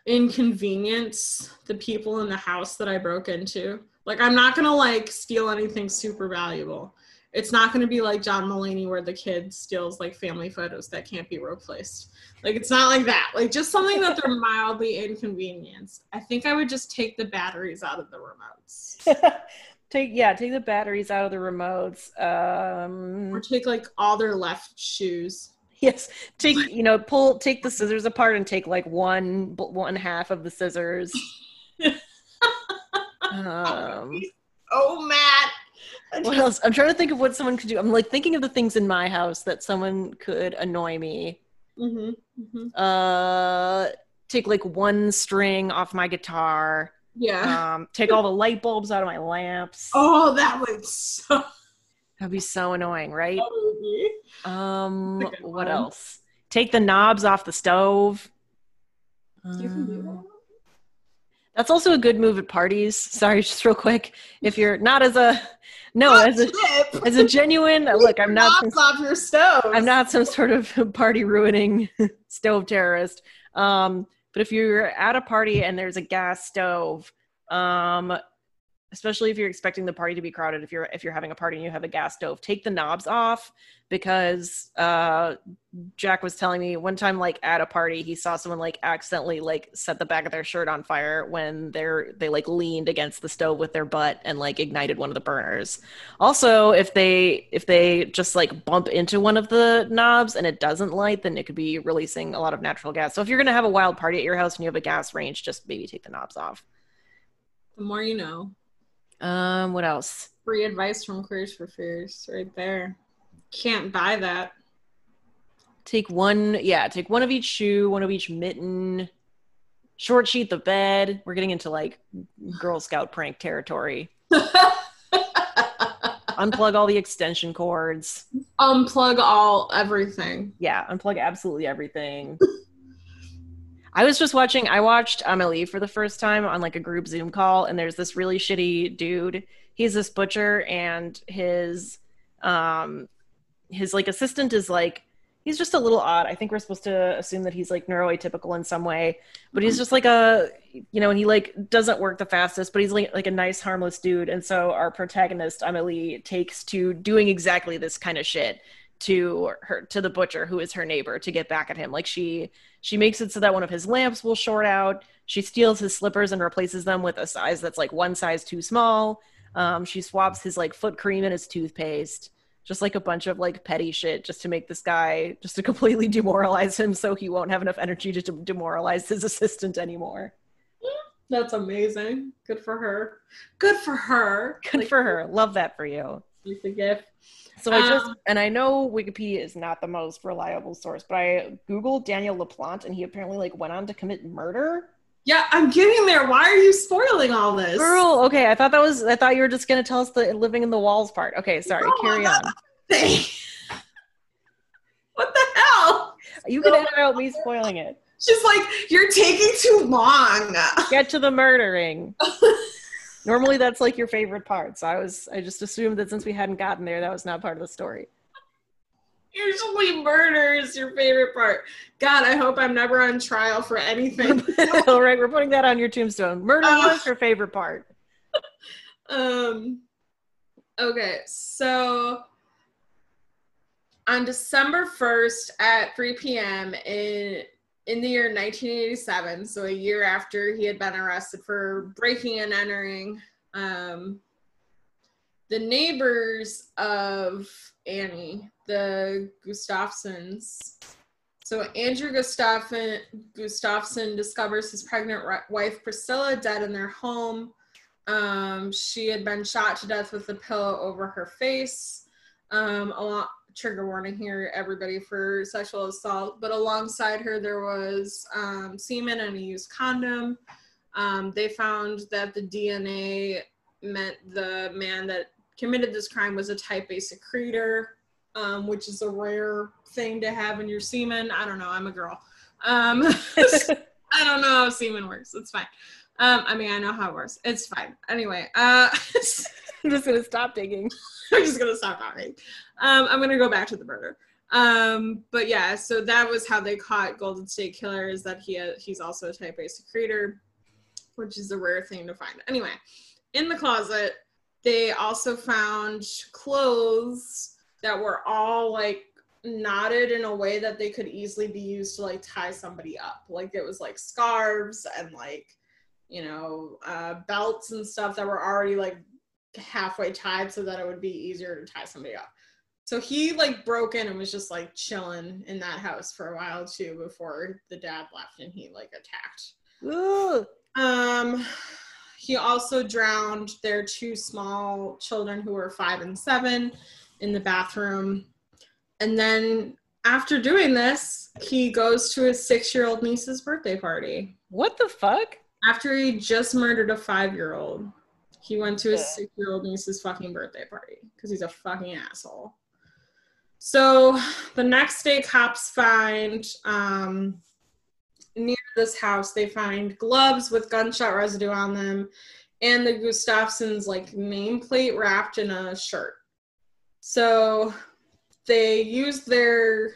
inconvenience the people in the house that I broke into. Like, I'm not gonna like steal anything super valuable. It's not gonna be like John Mulaney where the kid steals like family photos that can't be replaced. Like, it's not like that. Like, just something that they're [LAUGHS] mildly inconvenienced. I think I would just take the batteries out of the remotes. [LAUGHS] take yeah, take the batteries out of the remotes. Um or take like all their left shoes. yes, take you know, pull take the scissors apart and take like one one half of the scissors. [LAUGHS] um Oh, Matt. What else? I'm trying to think of what someone could do. I'm like thinking of the things in my house that someone could annoy me. hmm hmm Uh, take like one string off my guitar. Yeah. Um, take all the light bulbs out of my lamps. oh, that would so. That'd be so annoying, right? Um, That's a good what one. else? Take the knobs off the stove. You can do Um. That's also a good move at parties. Sorry, just real quick. If you're not as a no, as a Tip. as a genuine look, I'm not Knobs off your stove. I'm not some sort of [LAUGHS] party ruining [LAUGHS] stove terrorist. Um, but if you're at a party and there's a gas stove, um, especially if you're expecting the party to be crowded, if you're if you're having a party and you have a gas stove, take the knobs off because uh, Jack was telling me one time, like at a party, he saw someone like accidentally like set the back of their shirt on fire when they're they like leaned against the stove with their butt and like ignited one of the burners. Also, if they if they just like bump into one of the knobs and it doesn't light, then it could be releasing a lot of natural gas. So if you're gonna have a wild party at your house and you have a gas range, just maybe take the knobs off. The more you know. Um, what else? Free advice from Queers for Fears, right there. Can't buy that. Take one, yeah, take one of each shoe, one of each mitten. Short sheet the bed. We're getting into like Girl Scout prank territory. [LAUGHS] Unplug all the extension cords. Unplug all everything. Yeah, unplug absolutely everything. [LAUGHS] I was just watching, I watched Amelie for the first time on like a group Zoom call, and there's this really shitty dude. He's this butcher, and his um his like assistant is like he's just a little odd. I think we're supposed to assume that he's like neuroatypical in some way, but he's just like a you know, and he like doesn't work the fastest, but he's like like a nice harmless dude. And so our protagonist Amelie takes to doing exactly this kind of shit to her to the butcher who is her neighbor to get back at him. Like she she makes it so that one of his lamps will short out. She steals his slippers and replaces them with a size that's like one size too small. Um, she swaps his like foot cream and his toothpaste just like a bunch of like petty shit just to make this guy just to [LAUGHS] completely demoralize him so he won't have enough energy to dem- demoralize his assistant anymore That's amazing. Good for her. Good for her. good Like, for her love that for you Like the gift. so i just Um, and i know wikipedia is not the most reliable source but i googled daniel laplante and he apparently like went on to commit murder Yeah, I'm getting there. Why are you spoiling all this? girl okay i thought that was i thought you were just gonna tell us the living in the walls part okay sorry No, carry on [LAUGHS] what the hell? you can edit out me spoiling it She's like, you're taking too long. get to the murdering [LAUGHS] Normally that's like your favorite part. So I was I just assumed that since we hadn't gotten there, that was not part of the story. Usually murder is your favorite part. God, I hope I'm never on trial for anything. [LAUGHS] All right, we're putting that on your tombstone. Murder Oh. was your favorite part. [LAUGHS] Um okay, so on December 1st at 3 p.m. in in the year 1987, so a year after he had been arrested for breaking and entering, um, the neighbors of Annie, the Gustafsons, so Andrew Gustafson, Gustafson discovers his pregnant wife Priscilla dead in their home. Um, she had been shot to death with a pillow over her face. Um, trigger warning here, everybody, for sexual assault. But alongside her, there was um, semen and a used condom. Um, they found that the DNA meant the man that committed this crime was a type A secretor, um, which is a rare thing to have in your semen. I don't know. I'm a girl. Um, [LAUGHS] I don't know how semen works. It's fine. Um, I mean, I know how it works. It's fine. Anyway, uh, [LAUGHS] I'm just gonna stop digging. [LAUGHS] I'm just gonna stop talking. Um, I'm gonna go back to the murder. Um, but yeah, so that was how they caught Golden State Killer. Is that he he's also a type A secretor, which is a rare thing to find. Anyway, in the closet, they also found clothes that were all like knotted in a way that they could easily be used to like tie somebody up. Like it was like scarves and like you know uh, belts and stuff that were already like halfway tied so that it would be easier to tie somebody up. So he like broke in and was just like chilling in that house for a while too before the dad left and he like attacked. Ooh. Um he also drowned their two small children who were five and seven in the bathroom. And then after doing this, he goes to his six year old niece's birthday party. What the fuck? After he just murdered a five year old, he went to his Yeah. six year old niece's fucking birthday party because he's a fucking asshole. So the next day, cops find um, near this house, they find gloves with gunshot residue on them and the Gustafsons' like nameplate wrapped in a shirt. So they use their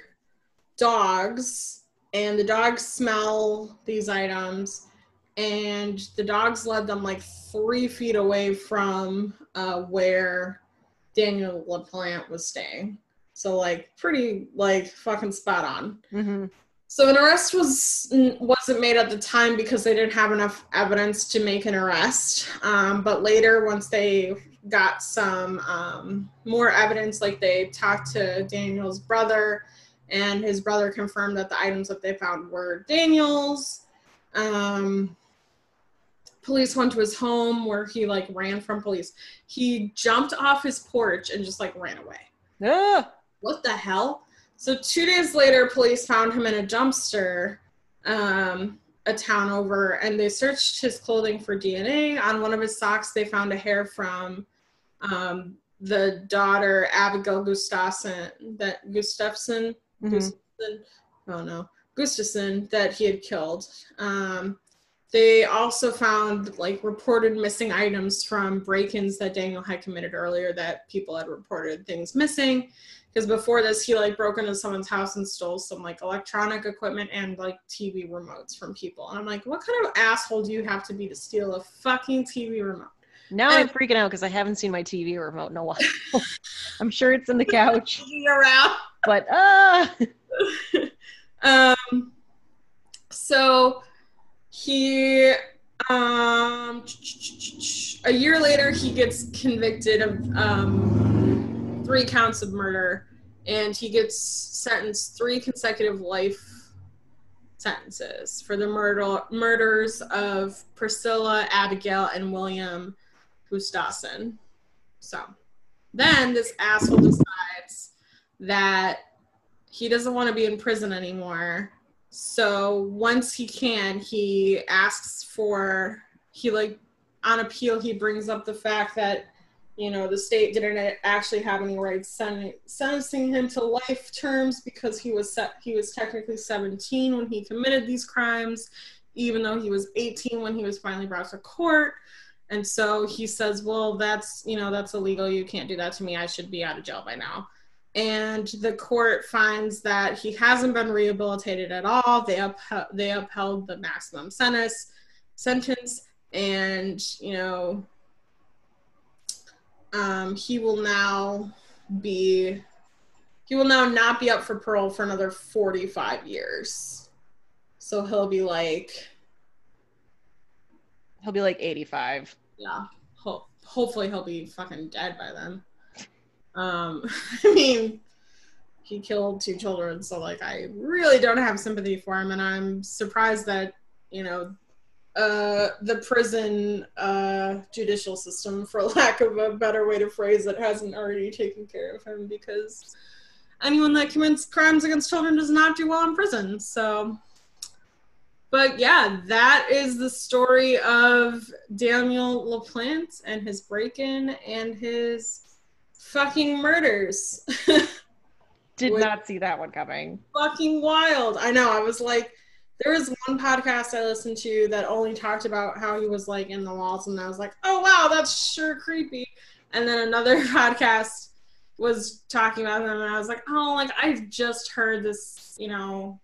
dogs, and the dogs smell these items, and the dogs led them like three feet away from uh, where Daniel LaPlante was staying. So like pretty like fucking spot on. Mm-hmm. So an arrest was wasn't made at the time because they didn't have enough evidence to make an arrest. Um, but later, once they got some um, more evidence, like they talked to Daniel's brother, and his brother confirmed that the items that they found were Daniel's. Um, police went to his home where he like ran from police. He jumped off his porch and just like ran away Ah, what the hell? So two days later, police found him in a dumpster, um, a town over, and they searched his clothing for DNA. On one of his socks, they found a hair from um, the daughter Abigail Gustafson, that Gustafson, mhm. Gustafson, oh no, Gustafson, that he had killed. Um, they also found like reported missing items from break-ins that Daniel had committed earlier that people had reported things missing. Because before this, he like broke into someone's house and stole some like electronic equipment and like TV remotes from people. And I'm like, what kind of asshole do you have to be to steal a fucking TV remote? Now I'm freaking out because I haven't seen my TV remote in a while. [LAUGHS] I'm sure it's in the [LAUGHS] couch, around. but uh [LAUGHS] um so he um a year later he gets convicted of um three counts of murder and he gets sentenced three consecutive life sentences for the murder murders of Priscilla, Abigail, and William Gustafson. So then this asshole decides that he doesn't want to be in prison anymore. So once he can, he asks for he like on appeal he brings up the fact that you know the state didn't actually have any rights sen- sentencing him to life terms because he was set he was technically 17 when he committed these crimes even though he was 18 when he was finally brought to court. And so he says well that's you know that's illegal. You can't do that to me. I should be out of jail by now and the court finds that he hasn't been rehabilitated at all. They upheld, they upheld the maximum sentence, sentence, and you know, um, he will now be, he will now not be up for parole for another forty five years. So he'll be like, he'll be like 85. yeah, ho- hopefully he'll be fucking dead by then. Um, [LAUGHS] I mean, he killed two children, so like I really don't have sympathy for him, and I'm surprised that you know uh, the prison uh, judicial system, for [LAUGHS] lack of a better way to phrase it, hasn't already taken care of him because anyone that commits crimes against children does not do well in prison. So, but yeah, that is the story of Daniel LaPlante and his break-in and his fucking murders. [LAUGHS] Did not see that one coming. fucking wild. I know. I was like, there was one podcast I listened to that only talked about how he was like in the walls, and I was like, oh wow, that's sure creepy. And then another [LAUGHS] podcast was talking about him, and I was like, oh, like I've just heard this, you know,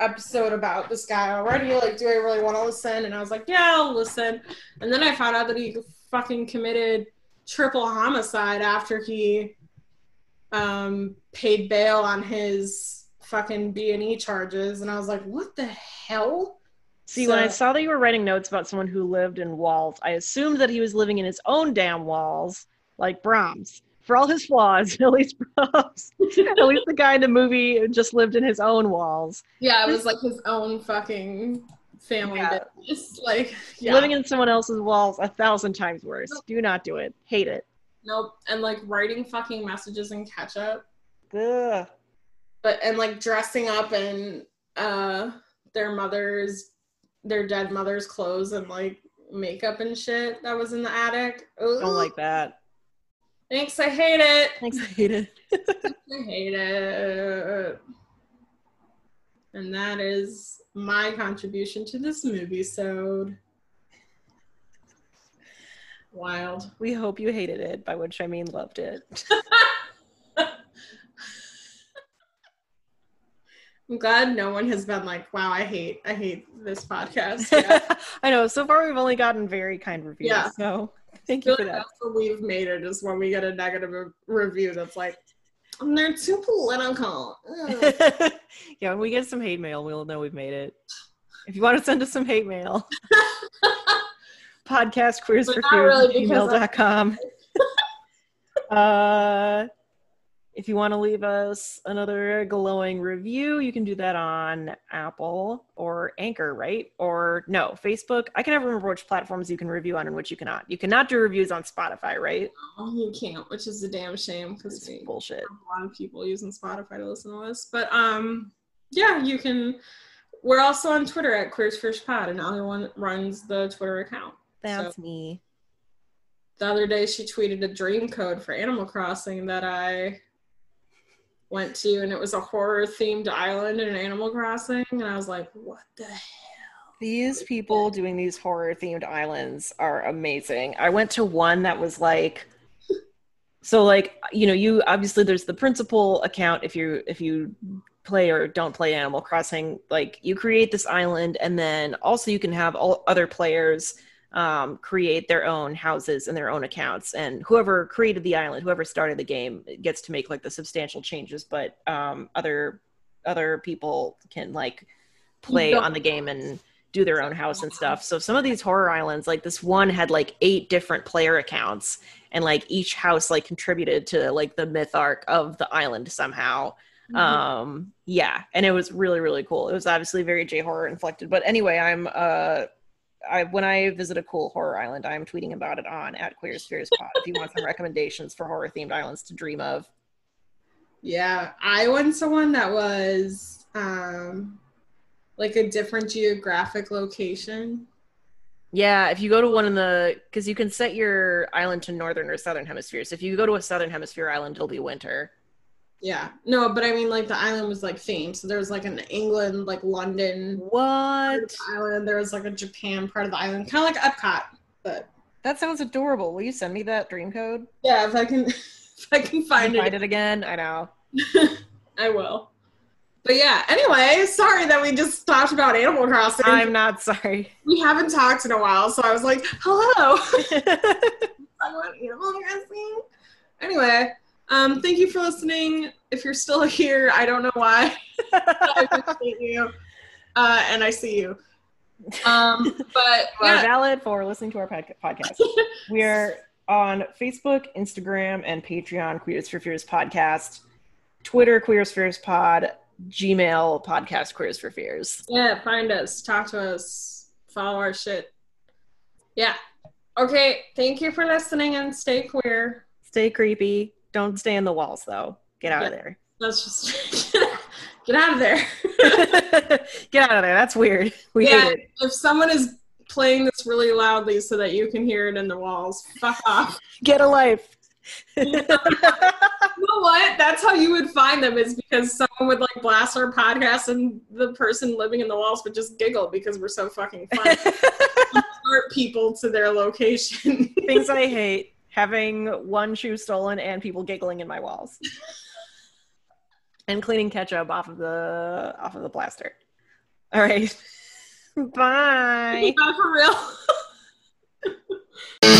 episode about this guy already. Like, do I really want to listen? And I was like, yeah, I'll listen. And then I found out that he fucking committed triple homicide after he um, paid bail on his fucking B and E charges, and I was like, "What the hell?" See, when I saw that you were writing notes about someone who lived in walls, I assumed that he was living in his own damn walls, like Brahms. For all his flaws, [LAUGHS] at least Brahms, [LAUGHS] at least the guy in the movie just lived in his own walls. Yeah, it was like his own fucking family Yeah. business. Like yeah. Living in someone else's walls a thousand times worse. Do not do it. Hate it. nope, and like writing fucking messages in ketchup. Ugh. but and like dressing up in uh their mother's their dead mother's clothes and like makeup and shit that was in the attic. Ugh. Don't like that. Thanks, I hate it. Thanks, I hate it. [LAUGHS] I hate it. And that is my contribution to this movie sode. Wild. We hope you hated it, by which I mean loved it. [LAUGHS] I'm glad no one has been like, wow, I hate I hate this podcast. Yeah. [LAUGHS] I know. So far, we've only gotten very kind reviews. Yeah. So thank you for that. that's what we've made it is when we get a negative re- review that's like, "Mm, they're too political. [LAUGHS] Yeah, when we get some hate mail, we'll know we've made it. If you want to send us some hate mail, [LAUGHS] podcast queers for really gmail.com. uh, if you want to leave us another glowing review, you can do that on Apple or Anchor, right? Or no, Facebook. I can never remember which platforms you can review on and which you cannot. You cannot do reviews on Spotify, right? Oh, you can't, which is a damn shame because bullshit. a lot of people using Spotify to listen to us. But um, yeah, you can. We're also on Twitter at Queers First Pod, and everyone runs the Twitter account. That's me. The other day, she tweeted a dream code for Animal Crossing that I went to, and it was a horror themed island in Animal Crossing, and I was like, "What the hell?" These people doing these horror themed islands are amazing. I went to one that was like so like you know you obviously there's the principal account if you if you play or don't play Animal Crossing like you create this island and then also you can have all other players um, create their own houses and their own accounts and whoever created the island whoever started the game gets to make like the substantial changes but um, other other people can like play on the game and do their own house and stuff. So some of these horror islands, like this one had like eight different player accounts and like each house like contributed to like the myth arc of the island somehow. Mm-hmm. Um yeah, and it was really really cool. It was obviously very J horror inflected, but anyway, I'm uh I when I visit a cool horror island, I'm tweeting about it on at Queer Spheres Pod if you want some recommendations for horror themed islands to dream of. Yeah, I went to one that was um like a different geographic location. Yeah, if you go to one in the because you can set your island to northern or southern hemispheres. If you go to a southern hemisphere island, it'll be winter. Yeah. No, but I mean like the island was like themed. So there was like an England, like London What? the island. There was like a Japan part of the island. Kind of like Epcot. But That sounds adorable. Will you send me that dream code? yeah, if I can [LAUGHS] if I can find Find it, it again. I know. [LAUGHS] I will. But yeah, anyway, sorry that we just talked about Animal Crossing. I'm not sorry. we haven't talked in a while, so I was like, hello. [LAUGHS] Talk about Animal Crossing. Anyway, um, thank you for listening. If you're still here, I don't know why. [LAUGHS] I appreciate you. Uh, and I see you. Um, but [LAUGHS] yeah, valid for listening to our pod- podcast. [LAUGHS] we are on Facebook, Instagram, and Patreon. Queers for Fears podcast, Twitter, Queers for Fears pod, Gmail podcast, Queers for Fears. yeah, find us, talk to us, follow our shit. Yeah. Okay, thank you for listening and stay queer. Stay creepy. Don't stay in the walls though. Get out of there. Let's just [LAUGHS] get out of there. [LAUGHS] Get out of there. That's weird. We Yeah. hate it. if someone is playing this really loudly so that you can hear it in the walls, fuck off. Get a life. [LAUGHS] You know what? That's how you would find them is because someone would like blast our podcast and the person living in the walls would just giggle because we're so fucking fun. Alert people to their location. Things I hate having one shoe stolen and people giggling in my walls. And cleaning ketchup off of the off of the plaster. All right. [LAUGHS] Bye. [LAUGHS] Yeah, for real. [LAUGHS]